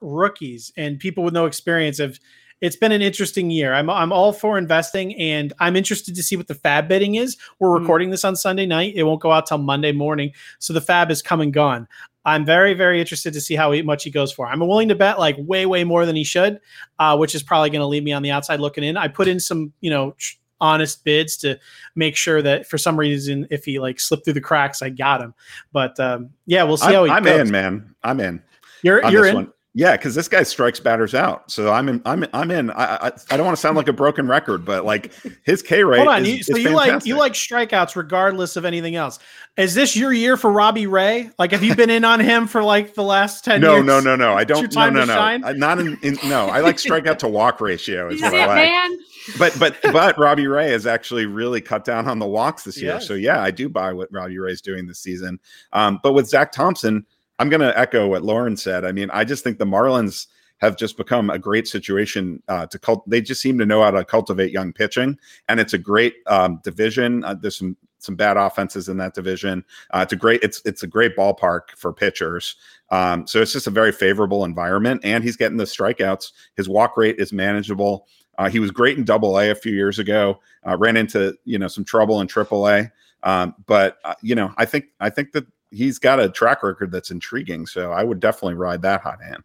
rookies and people with no experience have. It's been an interesting year. I'm, I'm all for investing, and I'm interested to see what the FAAB bidding is. We're mm. recording this on Sunday night. It won't go out till Monday morning, so the FAAB is come and gone. I'm very, very interested to see how much he goes for. I'm willing to bet like way, way more than he should, uh, which is probably going to leave me on the outside looking in. I put in some, you know, tr- honest bids to make sure that for some reason if he like slipped through the cracks, I got him. But um, yeah, we'll see I'm, how he I'm goes. in, man. I'm in. You're you're in. One. Yeah, because this guy strikes batters out. So I'm in. I'm I'm in. I I, I don't want to sound like a broken record, but like his K rate. Hold on. Is, you, so you fantastic. like you like strikeouts regardless of anything else. Is this your year for Robbie Ray? Like, have you been in on him for like the last ten no, years? No, no, no, no. I don't. No, no, no. I, not in, in, No, I like strikeout to walk ratio. Is, is what it, I like. Man? But but but Robbie Ray has actually really cut down on the walks this year. Yes. So yeah, I do buy what Robbie Ray's doing this season. Um, but with Zach Thompson, I'm going to echo what Lauren said. I mean, I just think the Marlins have just become a great situation uh, to cult. They just seem to know how to cultivate young pitching, and it's a great um, division. Uh, there's some some bad offenses in that division. Uh, it's a great it's it's a great ballpark for pitchers. Um, so it's just a very favorable environment, and he's getting the strikeouts. His walk rate is manageable. Uh, he was great in Double A a few years ago. Uh, ran into you know some trouble in Triple A, um, but uh, you know I think I think that he's got a track record that's intriguing. So I would definitely ride that hot hand.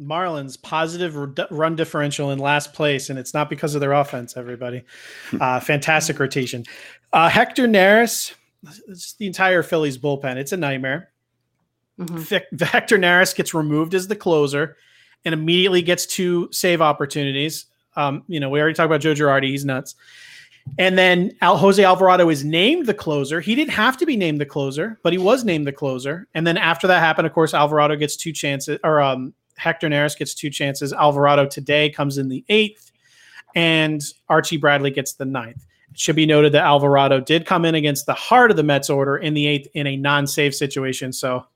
Marlins positive run differential in last place, and it's not because of their offense. Everybody, uh, fantastic rotation. Uh, Hector Neris, the entire Phillies bullpen. It's a nightmare. Mm-hmm. *laughs* Hector Neris gets removed as the closer, and immediately gets two save opportunities. Um, you know, we already talked about Joe Girardi; he's nuts. And then Al- Jose Alvarado is named the closer. He didn't have to be named the closer, but he was named the closer. And then after that happened, of course, Alvarado gets two chances, or um, Hector Neris gets two chances. Alvarado today comes in the eighth, and Archie Bradley gets the ninth. It should be noted that Alvarado did come in against the heart of the Mets order in the eighth in a non-save situation. So,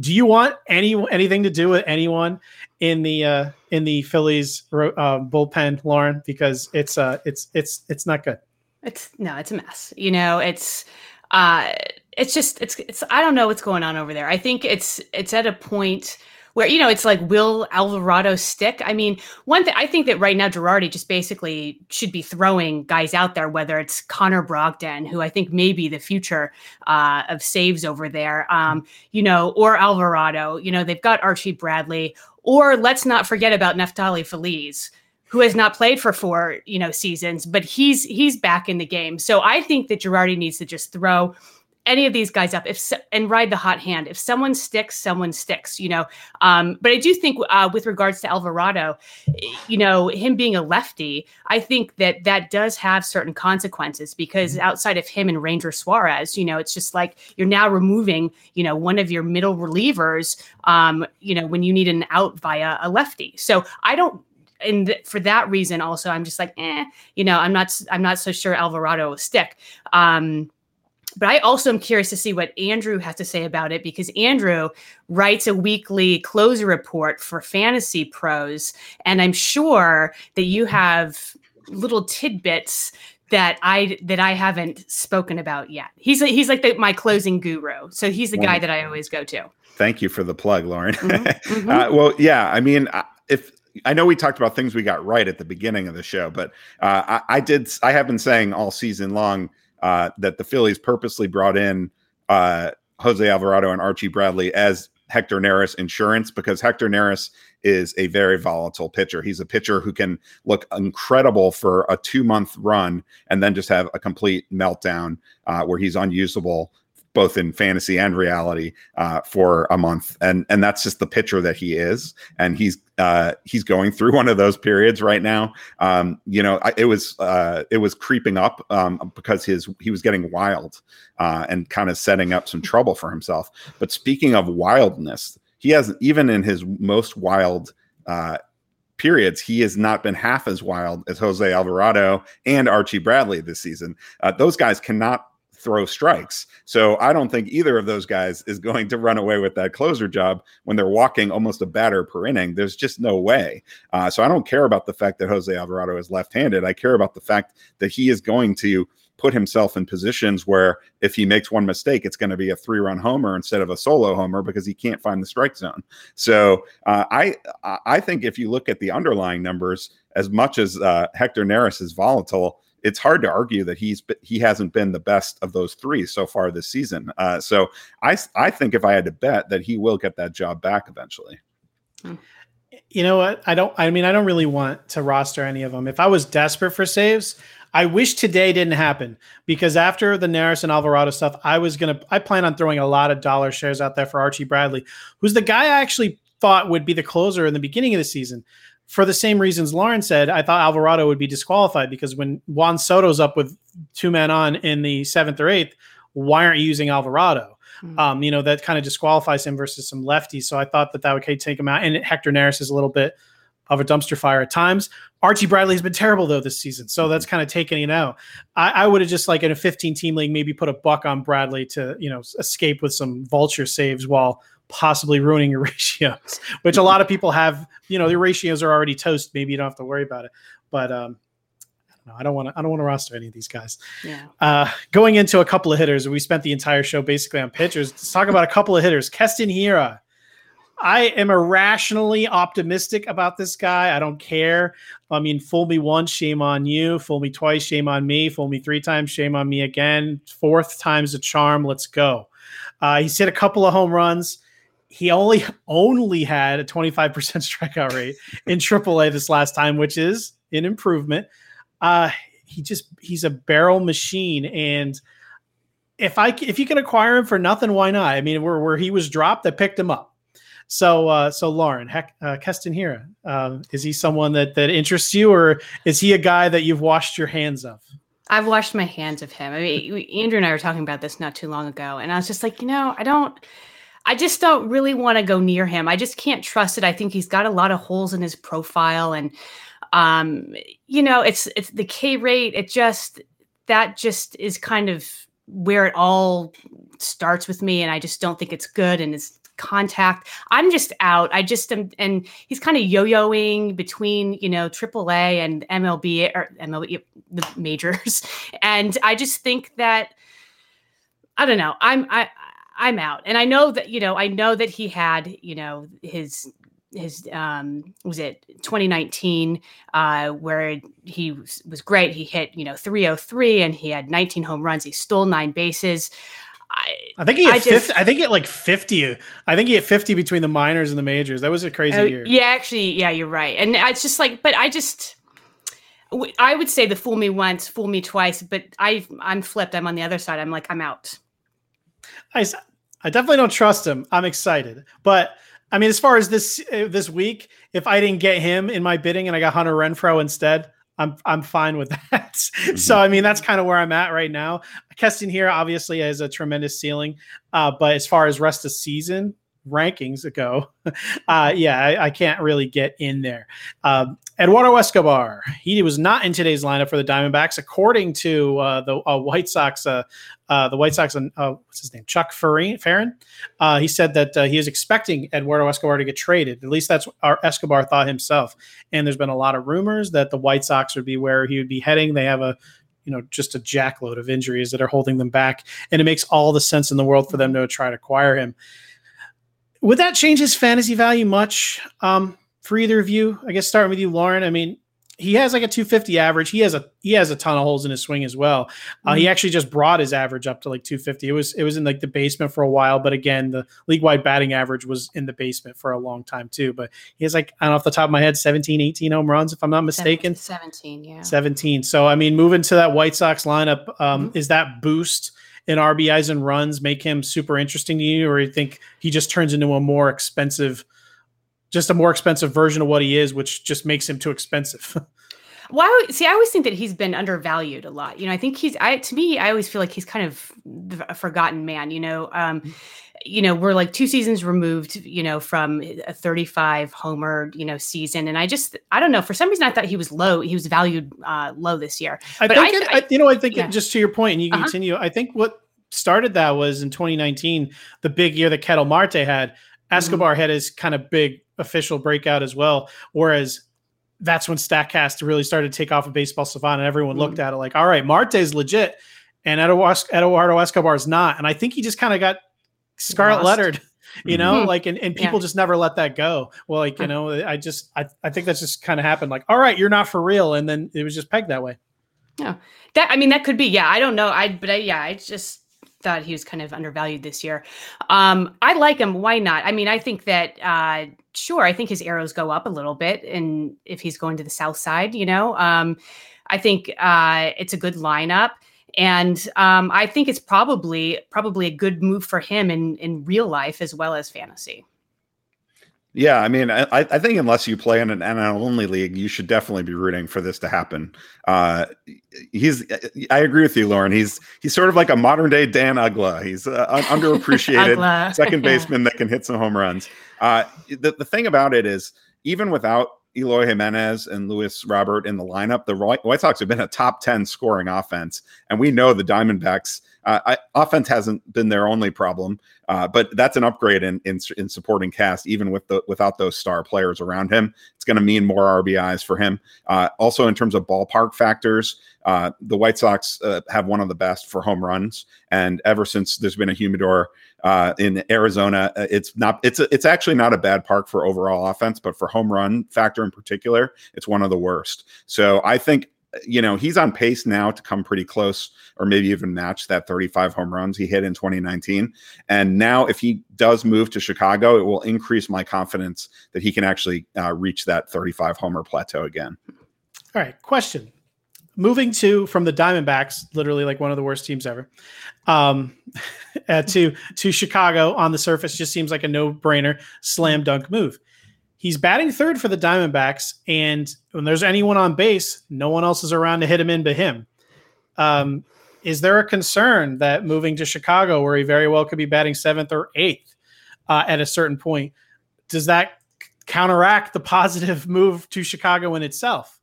do you want any anything to do with anyone in the uh, in the Phillies uh, bullpen, Lauren? Because it's uh it's it's it's not good. It's no, it's a mess. You know, it's uh it's just it's it's I don't know what's going on over there. I think it's it's at a point where you know it's like will Alvarado stick? I mean, one thing I think that right now Girardi just basically should be throwing guys out there, whether it's Connor Brogdon, who I think may be the future uh, of saves over there, um, you know, or Alvarado. You know, they've got Archie Bradley, or let's not forget about Neftali Feliz who has not played for four, you know, seasons, but he's he's back in the game. So I think that Girardi needs to just throw any of these guys up if and ride the hot hand. If someone sticks someone sticks you know. Um, but i do think uh, with regards to alvarado you know him being a lefty i think that that does have certain consequences because mm-hmm. outside of him and ranger suarez you know it's just like you're now removing you know one of your middle relievers um, you know when you need an out via a lefty. So i don't and th- for that reason also i'm just like eh you know i'm not i'm not so sure alvarado will stick. Um but I also am curious to see what Andrew has to say about it because Andrew writes a weekly closer report for Fantasy Pros. And I'm sure that you have little tidbits that I that I haven't spoken about yet. He's he's like the, my closing guru, so he's the guy that I always go to. Thank you for the plug, Lauren. Mm-hmm. *laughs* Mm-hmm. uh, well, yeah, I mean, if I know we talked about things we got right at the beginning of the show, but uh, I, I, did. I have been saying all season long uh, that the Phillies purposely brought in uh, Jose Alvarado and Archie Bradley as Hector Neris insurance because Hector Neris is a very volatile pitcher. He's a pitcher who can look incredible for a two month run and then just have a complete meltdown uh, where he's unusable both in fantasy and reality uh, for a month, and and that's just the pitcher that he is, and he's uh, he's going through one of those periods right now. Um, you know, I, it was uh, it was creeping up um, because his he was getting wild uh, and kind of setting up some trouble for himself. But speaking of wildness, he has even in his most wild uh, periods, he has not been half as wild as Jose Alvarado and Archie Bradley this season. Uh, those guys cannot throw strikes. So I don't think either of those guys is going to run away with that closer job when they're walking almost a batter per inning. There's just no way. Uh, so I don't care about the fact that Jose Alvarado is left handed. I care about the fact that he is going to put himself in positions where if he makes one mistake, it's going to be a three run homer instead of a solo homer because he can't find the strike zone. So uh, I I think if you look at the underlying numbers, as much as uh, Hector Neris is volatile, it's hard to argue that he's he hasn't been the best of those three so far this season. Uh, so I I think if I had to bet that he will get that job back eventually. You know what? I don't. I mean, I don't really want to roster any of them. If I was desperate for saves, I wish today didn't happen because after the Neris and Alvarado stuff, I was gonna. I plan on throwing a lot of dollar shares out there for Archie Bradley, who's the guy I actually thought would be the closer in the beginning of the season for the same reasons Lauren said, I thought Alvarado would be disqualified because when Juan Soto's up with two men on in the seventh or eighth, why aren't you using Alvarado? Mm-hmm. Um, you know, that kind of disqualifies him versus some lefties. So I thought that that would take him out. And Hector Neris is a little bit of a dumpster fire at times. Archie Bradley has been terrible though this season, so that's kind of taking it out. I, I would have just like in a 15 team league maybe put a buck on Bradley to you know escape with some vulture saves while possibly ruining your *laughs* ratios, which a lot of people have. You know, the ratios are already toast. Maybe you don't have to worry about it. But um, I don't want to. I don't want to roster any of these guys. Yeah. Uh, going into a couple of hitters, we spent the entire show basically on pitchers. Let's talk about a couple of hitters. Keston Hiura. I am irrationally optimistic about this guy. I don't care. I mean, fool me once, shame on you. Fool me twice, shame on me. Fool me three times, shame on me again. Fourth time's a charm. Let's go. Uh, he's hit a couple of home runs he only only had a 25% strikeout rate in AAA this last time, which is an improvement. Uh, he just he's a barrel machine, and if I if you can acquire him for nothing, why not? I mean, where where he was dropped, I picked him up. So uh, so Lauren, heck, uh, Keston Hiura uh, is he someone that that interests you, or is he a guy that you've washed your hands of? I've washed my hands of him. I mean, Andrew and I were talking about this not too long ago, and I was just like, you know, I don't. I just don't really want to go near him. I just can't trust it. I think he's got a lot of holes in his profile and um you know, it's it's the K rate, it just that just is kind of where it all starts with me and I just don't think it's good and his contact. I'm just out. I just am and he's kind of yo-yoing between, you know, AAA and MLB or MLB the majors. *laughs* And I just think that I don't know. I'm I I'm out. And I know that, you know, I know that he had, you know, his his um was it 2019 uh where he was, was great. He hit you know 303 and he had 19 home runs. He stole nine bases. I, I think he had I 50, just, I think it like 50 I think he had 50 between the minors and the majors. That was a crazy uh, year. yeah actually yeah you're right. And it's just like but I just I would say the fool me once fool me twice but I I'm flipped. I'm on the other side. I'm like I'm out I, I definitely don't trust him. I'm excited, but I mean, as far as this uh, this week, if I didn't get him in my bidding and I got Hunter Renfroe instead, I'm I'm fine with *laughs* that. Mm-hmm. so I mean, that's kind of where I'm at right now. Keston Hiura obviously has a tremendous ceiling, uh, but as far as rest of season, rankings go, *laughs* uh, yeah, I, I, can't really get in there. Um, Eduardo Escobar, he was not in today's lineup for the Diamondbacks, according to uh, the uh, White Sox. Uh, uh, the White Sox, uh, what's his name, Chuck Farren. he said that he is expecting Eduardo Escobar to get traded. At least that's our Escobar thought himself. And there's been a lot of rumors that the White Sox would be where he would be heading. They have a you know just a jackload of injuries that are holding them back and it makes all the sense in the world for them to try to acquire him would that change his fantasy value much um, for either of you? I guess starting with you, Lauren. I mean, he has like a 250 average. He has a he has a ton of holes in his swing as well. Uh, mm-hmm. He actually just brought his average up to like 250. It was it was in like the basement for a while, but again, the league wide batting average was in the basement for a long time too. But he has like I don't know off the top of my head 17, 18 home runs if I'm not mistaken. 17, yeah. 17. So I mean, moving to that White Sox lineup, um, mm-hmm. is that boost? in RBIs and runs make him super interesting to you, or you think he just turns into a more expensive, just a more expensive version of what he is, which just makes him too expensive? *laughs* Well, I, see, I always think that he's been undervalued a lot. You know, I think he's, I to me, I always feel like he's kind of a forgotten man. You know, um, mm-hmm. you know, we're like two seasons removed, you know, from a 35 homer, you know, season, and I just, I don't know, for some reason, I thought he was low. He was valued uh, low this year. I but think, I, it, I, you know, I think yeah. just to your point, and you uh-huh. continue. I think what started that was in 2019, the big year that Ketel Marte had. Mm-hmm. Escobar mm-hmm. had his kind of big official breakout as well. Whereas that's when Statcast really started to take off of Baseball Savant, and everyone mm-hmm. looked at it like, all right, Marte's legit, and Eduardo Escobar is not. And I think he just kind of got scarlet lettered, you know, mm-hmm. like, and, and people yeah. just never let that go. Well, like, you know, I just, I, I think that's just kind of happened. Like, all right, you're not for real. And then it was just pegged that way. Yeah. That, I mean, that could be, yeah, I don't know. I, but I, yeah, I just, thought he was kind of undervalued this year. Um, I like him. Why not? I mean, I think that uh, sure, I think his arrows go up a little bit, and if he's going to the south side, you know, um, I think uh, it's a good lineup. And um, I think it's probably probably a good move for him in in real life as well as fantasy. Yeah, I mean, I, I think unless you play in an NL only league, you should definitely be rooting for this to happen. Uh, he's, I agree with you, Lauren. He's he's sort of like a modern day Dan Uggla. He's uh, *laughs* underappreciated second *laughs* baseman that can hit some home runs. Uh, the the thing about it is, even without Eloy Jimenez and Luis Robert in the lineup, the White Sox have been a top ten scoring offense, and we know the Diamondbacks uh, I, offense hasn't been their only problem, uh, but that's an upgrade in, in, in supporting cast, even with the without those star players around him. It's going to mean more RBIs for him. Uh, also, in terms of ballpark factors, uh, the White Sox uh, have one of the best for home runs, and ever since there's been a humidor uh, in Arizona, it's not it's a, it's actually not a bad park for overall offense, but for home run factor in particular, it's one of the worst. So I think you know, he's on pace now to come pretty close or maybe even match that 35 home runs he hit in 2019. And now, if he does move to Chicago, it will increase my confidence that he can actually uh, reach that 35 homer plateau again. All right. Question moving to from the Diamondbacks, literally like one of the worst teams ever, um, *laughs* uh, to to Chicago on the surface just seems like a no brainer, slam dunk move. He's batting third for the Diamondbacks, and when there's anyone on base, no one else is around to hit him in but him. Um, is there a concern that moving to Chicago, where he very well could be batting seventh or eighth uh, at a certain point, does that counteract the *laughs* positive move to Chicago in itself?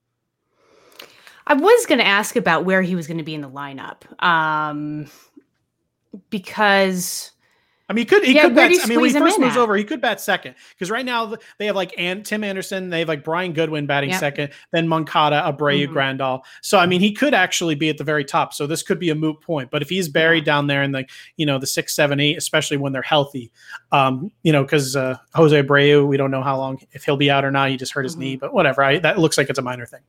I was going to ask about where he was going to be in the lineup um, because I mean, he could he yeah, could bat. I mean, when he first moves at? over, he could bat second because right now they have like and Tim Anderson, they have like Brian Goodwin batting yep. second, then Moncada, Abreu, mm-hmm. Grandal. So I mean, he could actually be at the very top. So this could be a moot point. But if he's buried yeah. down there in the you know the six, seven, eight, especially when they're healthy, um, you know, because uh, Jose Abreu, we don't know how long if he'll be out or not. He just hurt his mm-hmm. knee, but whatever. I, that looks like it's a minor thing.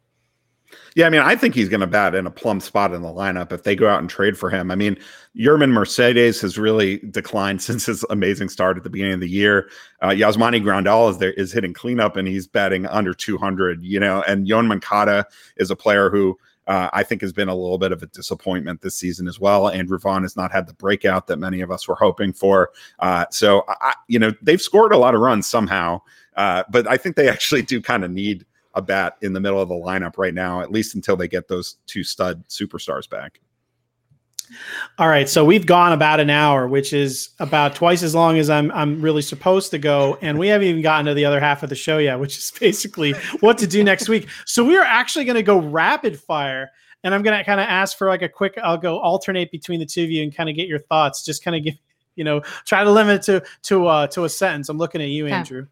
Yeah, I mean, I think he's going to bat in a plum spot in the lineup if they go out and trade for him. I mean, Yermin Mercedes has really declined *laughs* since his amazing start at the beginning of the year. Uh, Yasmani Grandal is there is hitting cleanup and he's batting under 200. You know, and Yoan Moncada is a player who. Uh, I think has been a little bit of a disappointment this season as well. Andrew Vaughn has not had the breakout that many of us were hoping for. Uh, so, I, you know, they've scored a lot of runs somehow, uh, but I think they *laughs* actually do kind of need a bat in the middle of the lineup right now, at least until they get those two stud superstars back. All right, so we've gone about an hour, which is about twice as long as I'm I'm really supposed to go, and we haven't even gotten to the other half of the show yet, which is *laughs* basically what to do next week. So we are actually going to go rapid fire, and I'm going to kind of ask for like a quick. I'll go alternate between the two of you and kind of get your thoughts. Just kind of give you know try to limit to to uh, to a sentence. I'm looking at you, Andrew.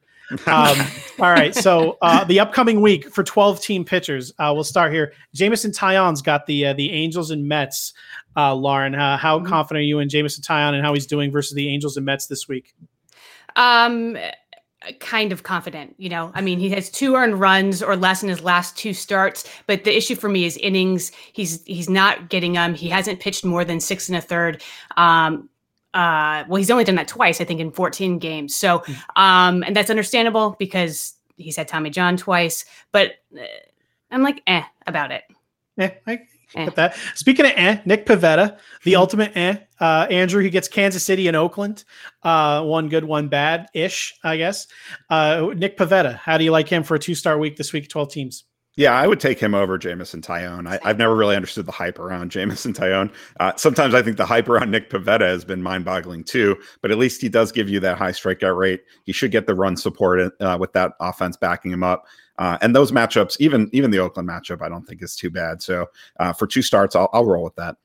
Um, all right. So uh, the upcoming week for 12 team pitchers, uh, we'll start here. Jameson Taillon's got the uh, the Angels and Mets. Uh, Lauren, uh, how mm-hmm. confident are you in Jameson Taillon and how he's doing versus the Angels and Mets this week? Um, kind of confident. You know, I mean, he has two earned runs or less in his last two starts. But the issue for me is innings. He's he's not getting them. He hasn't pitched more than six and a third. Um, uh, well, he's only done that twice, I think, in 14 games. So, hmm. um, and that's understandable because he's had Tommy John twice. But uh, I'm like, eh, about it. Yeah, I, Eh. Get that. Speaking of eh, Nick Pivetta, the ultimate eh. Uh, Andrew, he gets Kansas City and Oakland. Uh, one good, one bad ish, I guess. Uh, Nick Pivetta, how do you like him for a two star week this week, 12 teams? Yeah, I would take him over Jameson Taillon. I, have never really understood the hype around *laughs* Jameson Taillon. Uh, sometimes I think the hype around Nick Pivetta has been mind boggling too, but at least he does give you that high strikeout rate. He should get the run support uh, with that offense backing him up. Uh, and those matchups, even even the Oakland matchup, I don't think is too bad. So uh, for two starts, I'll, I'll roll with that.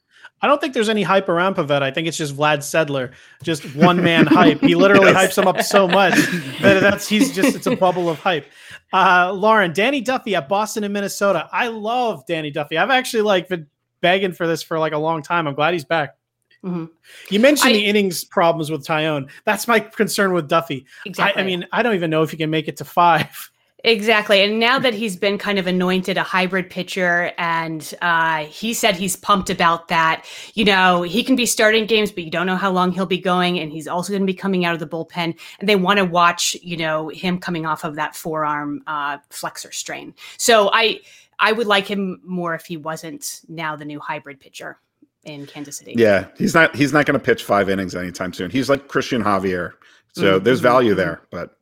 I don't think there's any hype around Pivetta. I think it's just Vlad Sedler, just one man *laughs* hype. He literally yes. hypes him up so much *laughs* that that's he's just it's a bubble of hype. Uh, Lauren, Danny Duffy at Boston and Minnesota. I love Danny Duffy. I've actually like been begging for this for like a long time. I'm glad he's back. Mm-hmm. You mentioned I, the innings problems with Taillon. That's my concern with Duffy. Exactly. I, I, mean, I don't even know if he can make it to five. *laughs* Exactly. And now that he's been kind of anointed a hybrid pitcher, and uh, he said he's pumped about that. You know, he can be starting games, but you don't know how long he'll be going. And he's also going to be coming out of the bullpen. And they want to watch, you know, him coming off of that forearm uh, flexor strain. So I, I would like him more if he wasn't now the new hybrid pitcher in Kansas City. Yeah, he's not. He's not going to pitch five innings anytime soon. He's like Cristian Javier. So mm-hmm. there's value there, but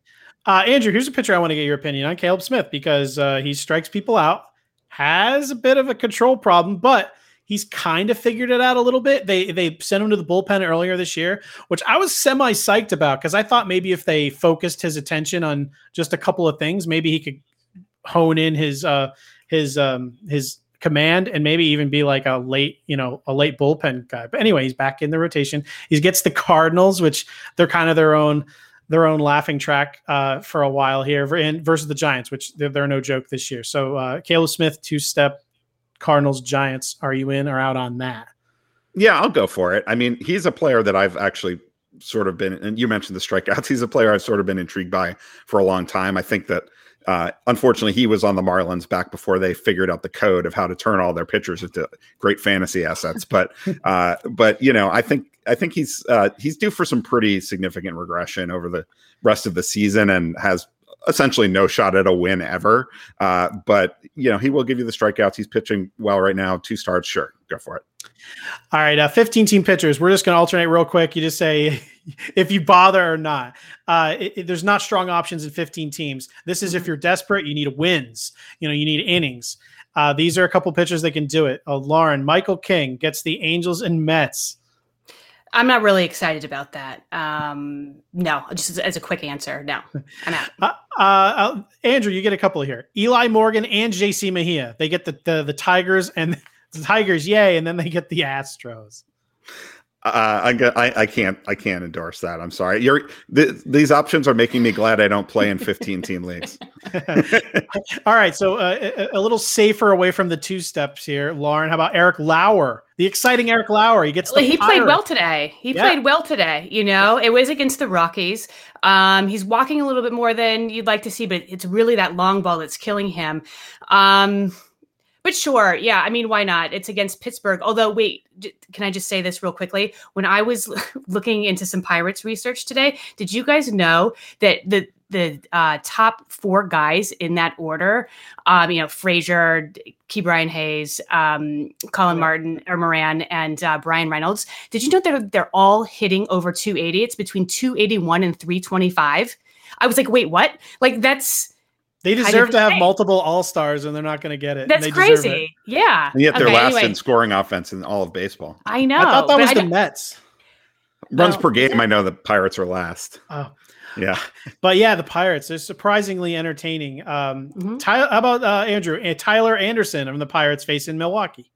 uh, Andrew, here's a picture I want to get your opinion on Caleb Smith because uh, he strikes people out, has a bit of a control problem, but he's kind of figured it out a little bit. They they sent him to the bullpen earlier this year, which I was semi psyched about because I thought maybe if they focused his attention on just a couple of things, maybe he could hone in his uh his um his command and maybe even be like a late, you know, a late bullpen guy. But anyway, he's back in the rotation. He gets the Cardinals, which they're kind of their own their own laughing track uh, for a while here versus the Giants, which they're, they're no joke this year. So uh, Caleb Smith, two step Cardinals, Giants. Are you in or out on that? Yeah, I'll go for it. I mean, he's a player that I've actually sort of been, and you mentioned the strikeouts. *laughs* He's a player I've sort of been intrigued by for a long time. I think that uh, unfortunately, he was on the Marlins back before they figured out the code of how to turn all their pitchers into great fantasy assets. *laughs* But, uh, but you know, I think I think he's uh, he's due for some pretty significant regression over the rest of the season, and has essentially no shot at a win ever. Uh, but you know, he will give you the strikeouts. He's pitching well right now. Two starts, sure, go for it. All right, uh, 15 team pitchers. We're just going to alternate real quick. You just say *laughs* if you bother or not. Uh, it, it, there's not strong options in 15 teams. This is if mm-hmm. you're desperate, you need wins. You know, you need innings. Uh, these are a couple pitchers that can do it. Uh, Lauren, Michael King gets the Angels and Mets. I'm not really excited about that. Um, no, just as, as, a quick answer, no, I'm out. *laughs* Uh, uh, Andrew, you get a couple here. Eli Morgan and JC Mejia. They get the, the the Tigers and Tigers, yay, and then they get the Astros. Uh, I, I can't I can't endorse that. I'm sorry. You're th- these options are making me glad I don't play in 15 team leagues. *laughs* *laughs* All right, so uh, a, a, little safer away from the two steps here, Lauren. How about Eric Lauer, the exciting Eric Lauer? He gets. he played well today. He yeah. played well today. You know, it was against the Rockies. Um, he's walking a little bit more than you'd like to see, but it's really that long ball that's killing him. Um, but sure, yeah. I mean, why not? It's against Pittsburgh. Although, wait, can I just say this real quickly? When I was *laughs* looking into some Pirates research today, did you guys know that the the uh, top four guys in that order, um, you know, Frazier, Ke'Bryan Hayes, um, Colin Martin or Moran, and uh, Bryan Reynolds. Did you know that they're all hitting over 280? It's between 281 and 325. I was like, wait, what? Like that's they deserve to have multiple All Stars, and they're not going to get it. That's crazy. Yeah. And yet they're okay, last anyway. in scoring offense in all of baseball. I know. I thought that was the Mets. Runs oh, per game. I know the Pirates are last. Oh. Yeah. *laughs* But yeah, the Pirates are surprisingly entertaining. Um, mm-hmm. Tyler, how about uh, Andrew? Uh, Tyler Anderson from the Pirates facing Milwaukee.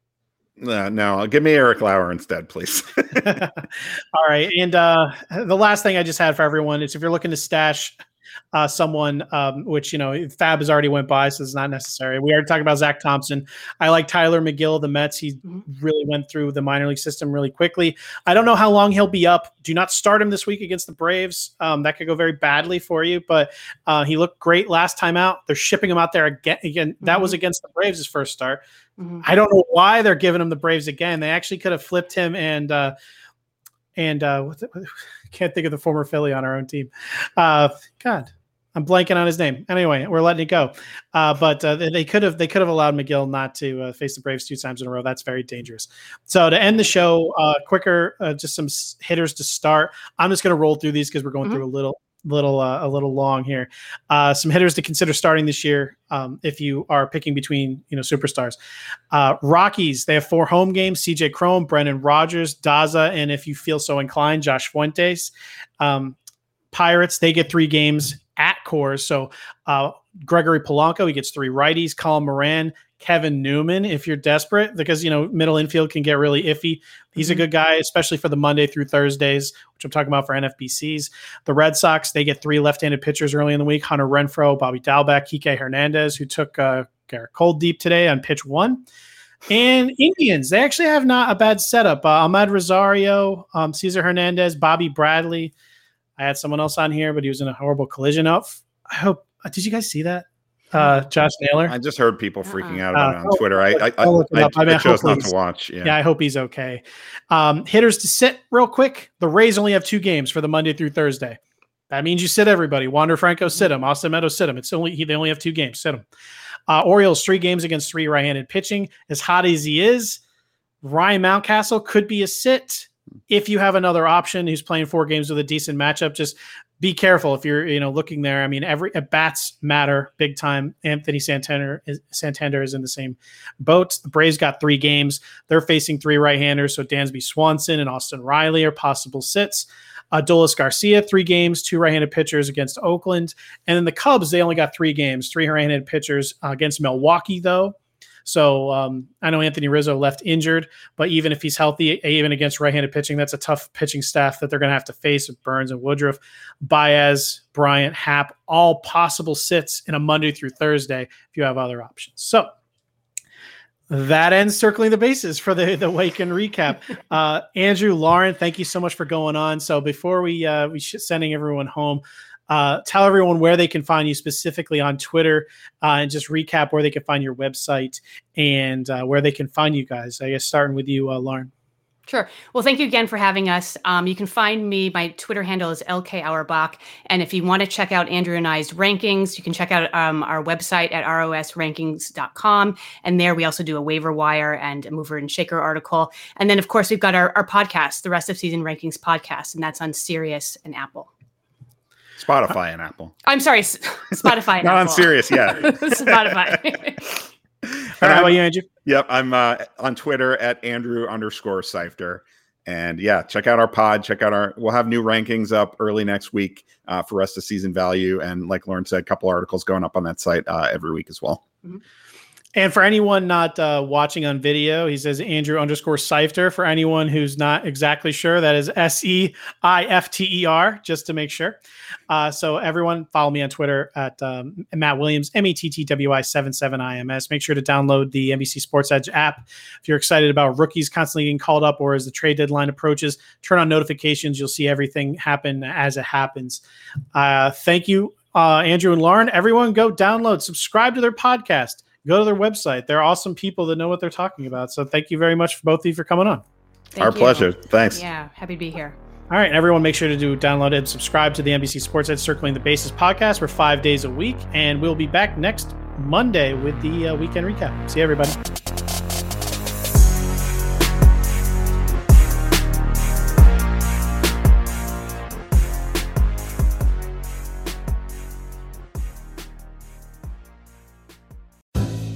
Uh, no, give me Eric Lauer instead, please. *laughs* *laughs* All right. And uh, the last thing I just had for everyone is if you're looking to stash uh, someone, um, which you know FAAB has already went by, so it's not necessary. We already talked about Zach Thompson. I like Tylor Megill, the Mets. He mm-hmm. really went through the minor league system really quickly. I don't know how long he'll be up. Do not start him this week against the Braves. Um, that could go very badly for you. But uh, he looked great last time out. They're shipping him out there again. Again, that mm-hmm. was against the Braves' first start. Mm-hmm. I don't know why they're giving him the Braves again. They actually could have flipped him and. Uh, and uh, *laughs* can't think of the former Philly on our own team. Uh, God, I'm blanking on his name. Anyway, we're letting it go. Uh, but uh, they could have they could have allowed Megill not to uh, face the Braves two times in a row. That's very dangerous. So to end the show, uh, quicker, uh, just some hitters to start. I'm just going to roll through these because we're going mm-hmm. through a little little uh, a little long here. Uh, some hitters to consider starting this year um, if you are picking between you know superstars. Uh, Rockies they have four home games: C.J. Cron, Brendan Rodgers, Daza, and if you feel so inclined, Josh Fuentes. Um, Pirates they get three games at Coors. So uh, Gregory Polanco, he gets three righties. Colin Moran, Kevin Newman, if you're desperate, because you know middle infield can get really iffy. He's mm-hmm. a good guy, especially for the Monday through Thursdays, which I'm talking about for NFBCs. The Red Sox they get three left-handed pitchers early in the week: Hunter Renfroe, Bobby Dalbec, Kike Hernandez, who took uh, Gerrit Cole deep today on pitch one. And Indians, they actually have not a bad setup. Uh, Rosario, um, Cesar Hernandez, Bobby Bradley. I had someone else on here, but he was in a horrible collision. Off. I hope. Uh, did you guys see that? Uh, Josh Naylor. I just heard people freaking out about uh, it on Twitter. I I, I, I, I, mean, I chose not to watch. Yeah. yeah, I hope he's okay. Um, hitters to sit real quick. The Rays only have two games for the Monday through Thursday. That means you sit everybody. Wander Franco sit him. Austin Meadows sit him. It's only he, they only have two games. Sit him. Uh, Orioles three games against three right-handed pitching. As hot as he is, Ryan Mountcastle could be a sit if you have another option who's playing four games with a decent matchup, just be careful if you're you know looking there. I mean, every at bats matter big time. Anthony Santander is, Santander is in the same boat. The Braves got three games. They're facing three right-handers, so Dansby Swanson and Austin Riley are possible sits. Adolis Garcia, three games, two right-handed pitchers against Oakland, and then the Cubs they only got three games, three right-handed pitchers uh, against Milwaukee though. So um, I know Anthony Rizzo left injured, but even if he's healthy, even against right-handed pitching, that's a tough pitching staff that they're going to have to face with Burnes and Woodruff, Baez, Bryant, Happ, all possible sits in a Monday through Thursday if you have other options. So that ends circling the bases for the the wake and recap. *laughs* Uh, Andrew, Lauren, thank you so much for going on. So before we uh, we sending everyone home, uh, tell everyone where they can find you specifically on Twitter uh, and just recap where they can find your website and uh, where they can find you guys. I guess starting with you, uh, Lauren. Sure. Well, thank you again for having us. Um, you can find me. My Twitter handle is LK Auerbach. And if you want to check out Andrew and I's rankings, you can check out um, our website at rosrankings.com. And there we also do a waiver wire and a mover and shaker article. And then, of course, we've got our, our podcast, the rest of season rankings podcast, and that's on Sirius and Apple. Spotify and Apple. I'm sorry, *laughs* Spotify. Not on Sirius, yeah. *laughs* Spotify. How about you, Andrew? Yep, I'm uh, on Twitter at Andrew underscore Seifter. And yeah, check out our pod. Check out our. We'll have new rankings up early next week uh, for rest of season value, and like Lauren said, a couple articles going up on that site uh, every week as well. Mm-hmm. And for anyone not uh, watching on video, he says Andrew underscore Seifter. For anyone who's not exactly sure, that is S E I F T E R, just to make sure. Uh, so everyone follow me on Twitter at um, Matt Williams, M E T T W I 77 I M S. Make sure to download the NBC Sports Edge app. If you're excited about rookies constantly getting called up or as the trade deadline approaches, turn on notifications. You'll see everything happen as it happens. Uh, thank you, uh, Andrew and Lauren. Everyone go download, subscribe to their podcast go to their website. They're awesome people that know what they're talking about. So thank you very much for both of you for coming on. Thank Our you. pleasure. Thanks. Yeah, happy to be here. All right, everyone, make sure to do download and subscribe to the NBC Sports Edge Circling the Bases podcast. We're five days a week, and we'll be back next Monday with the uh, weekend recap. See you, everybody.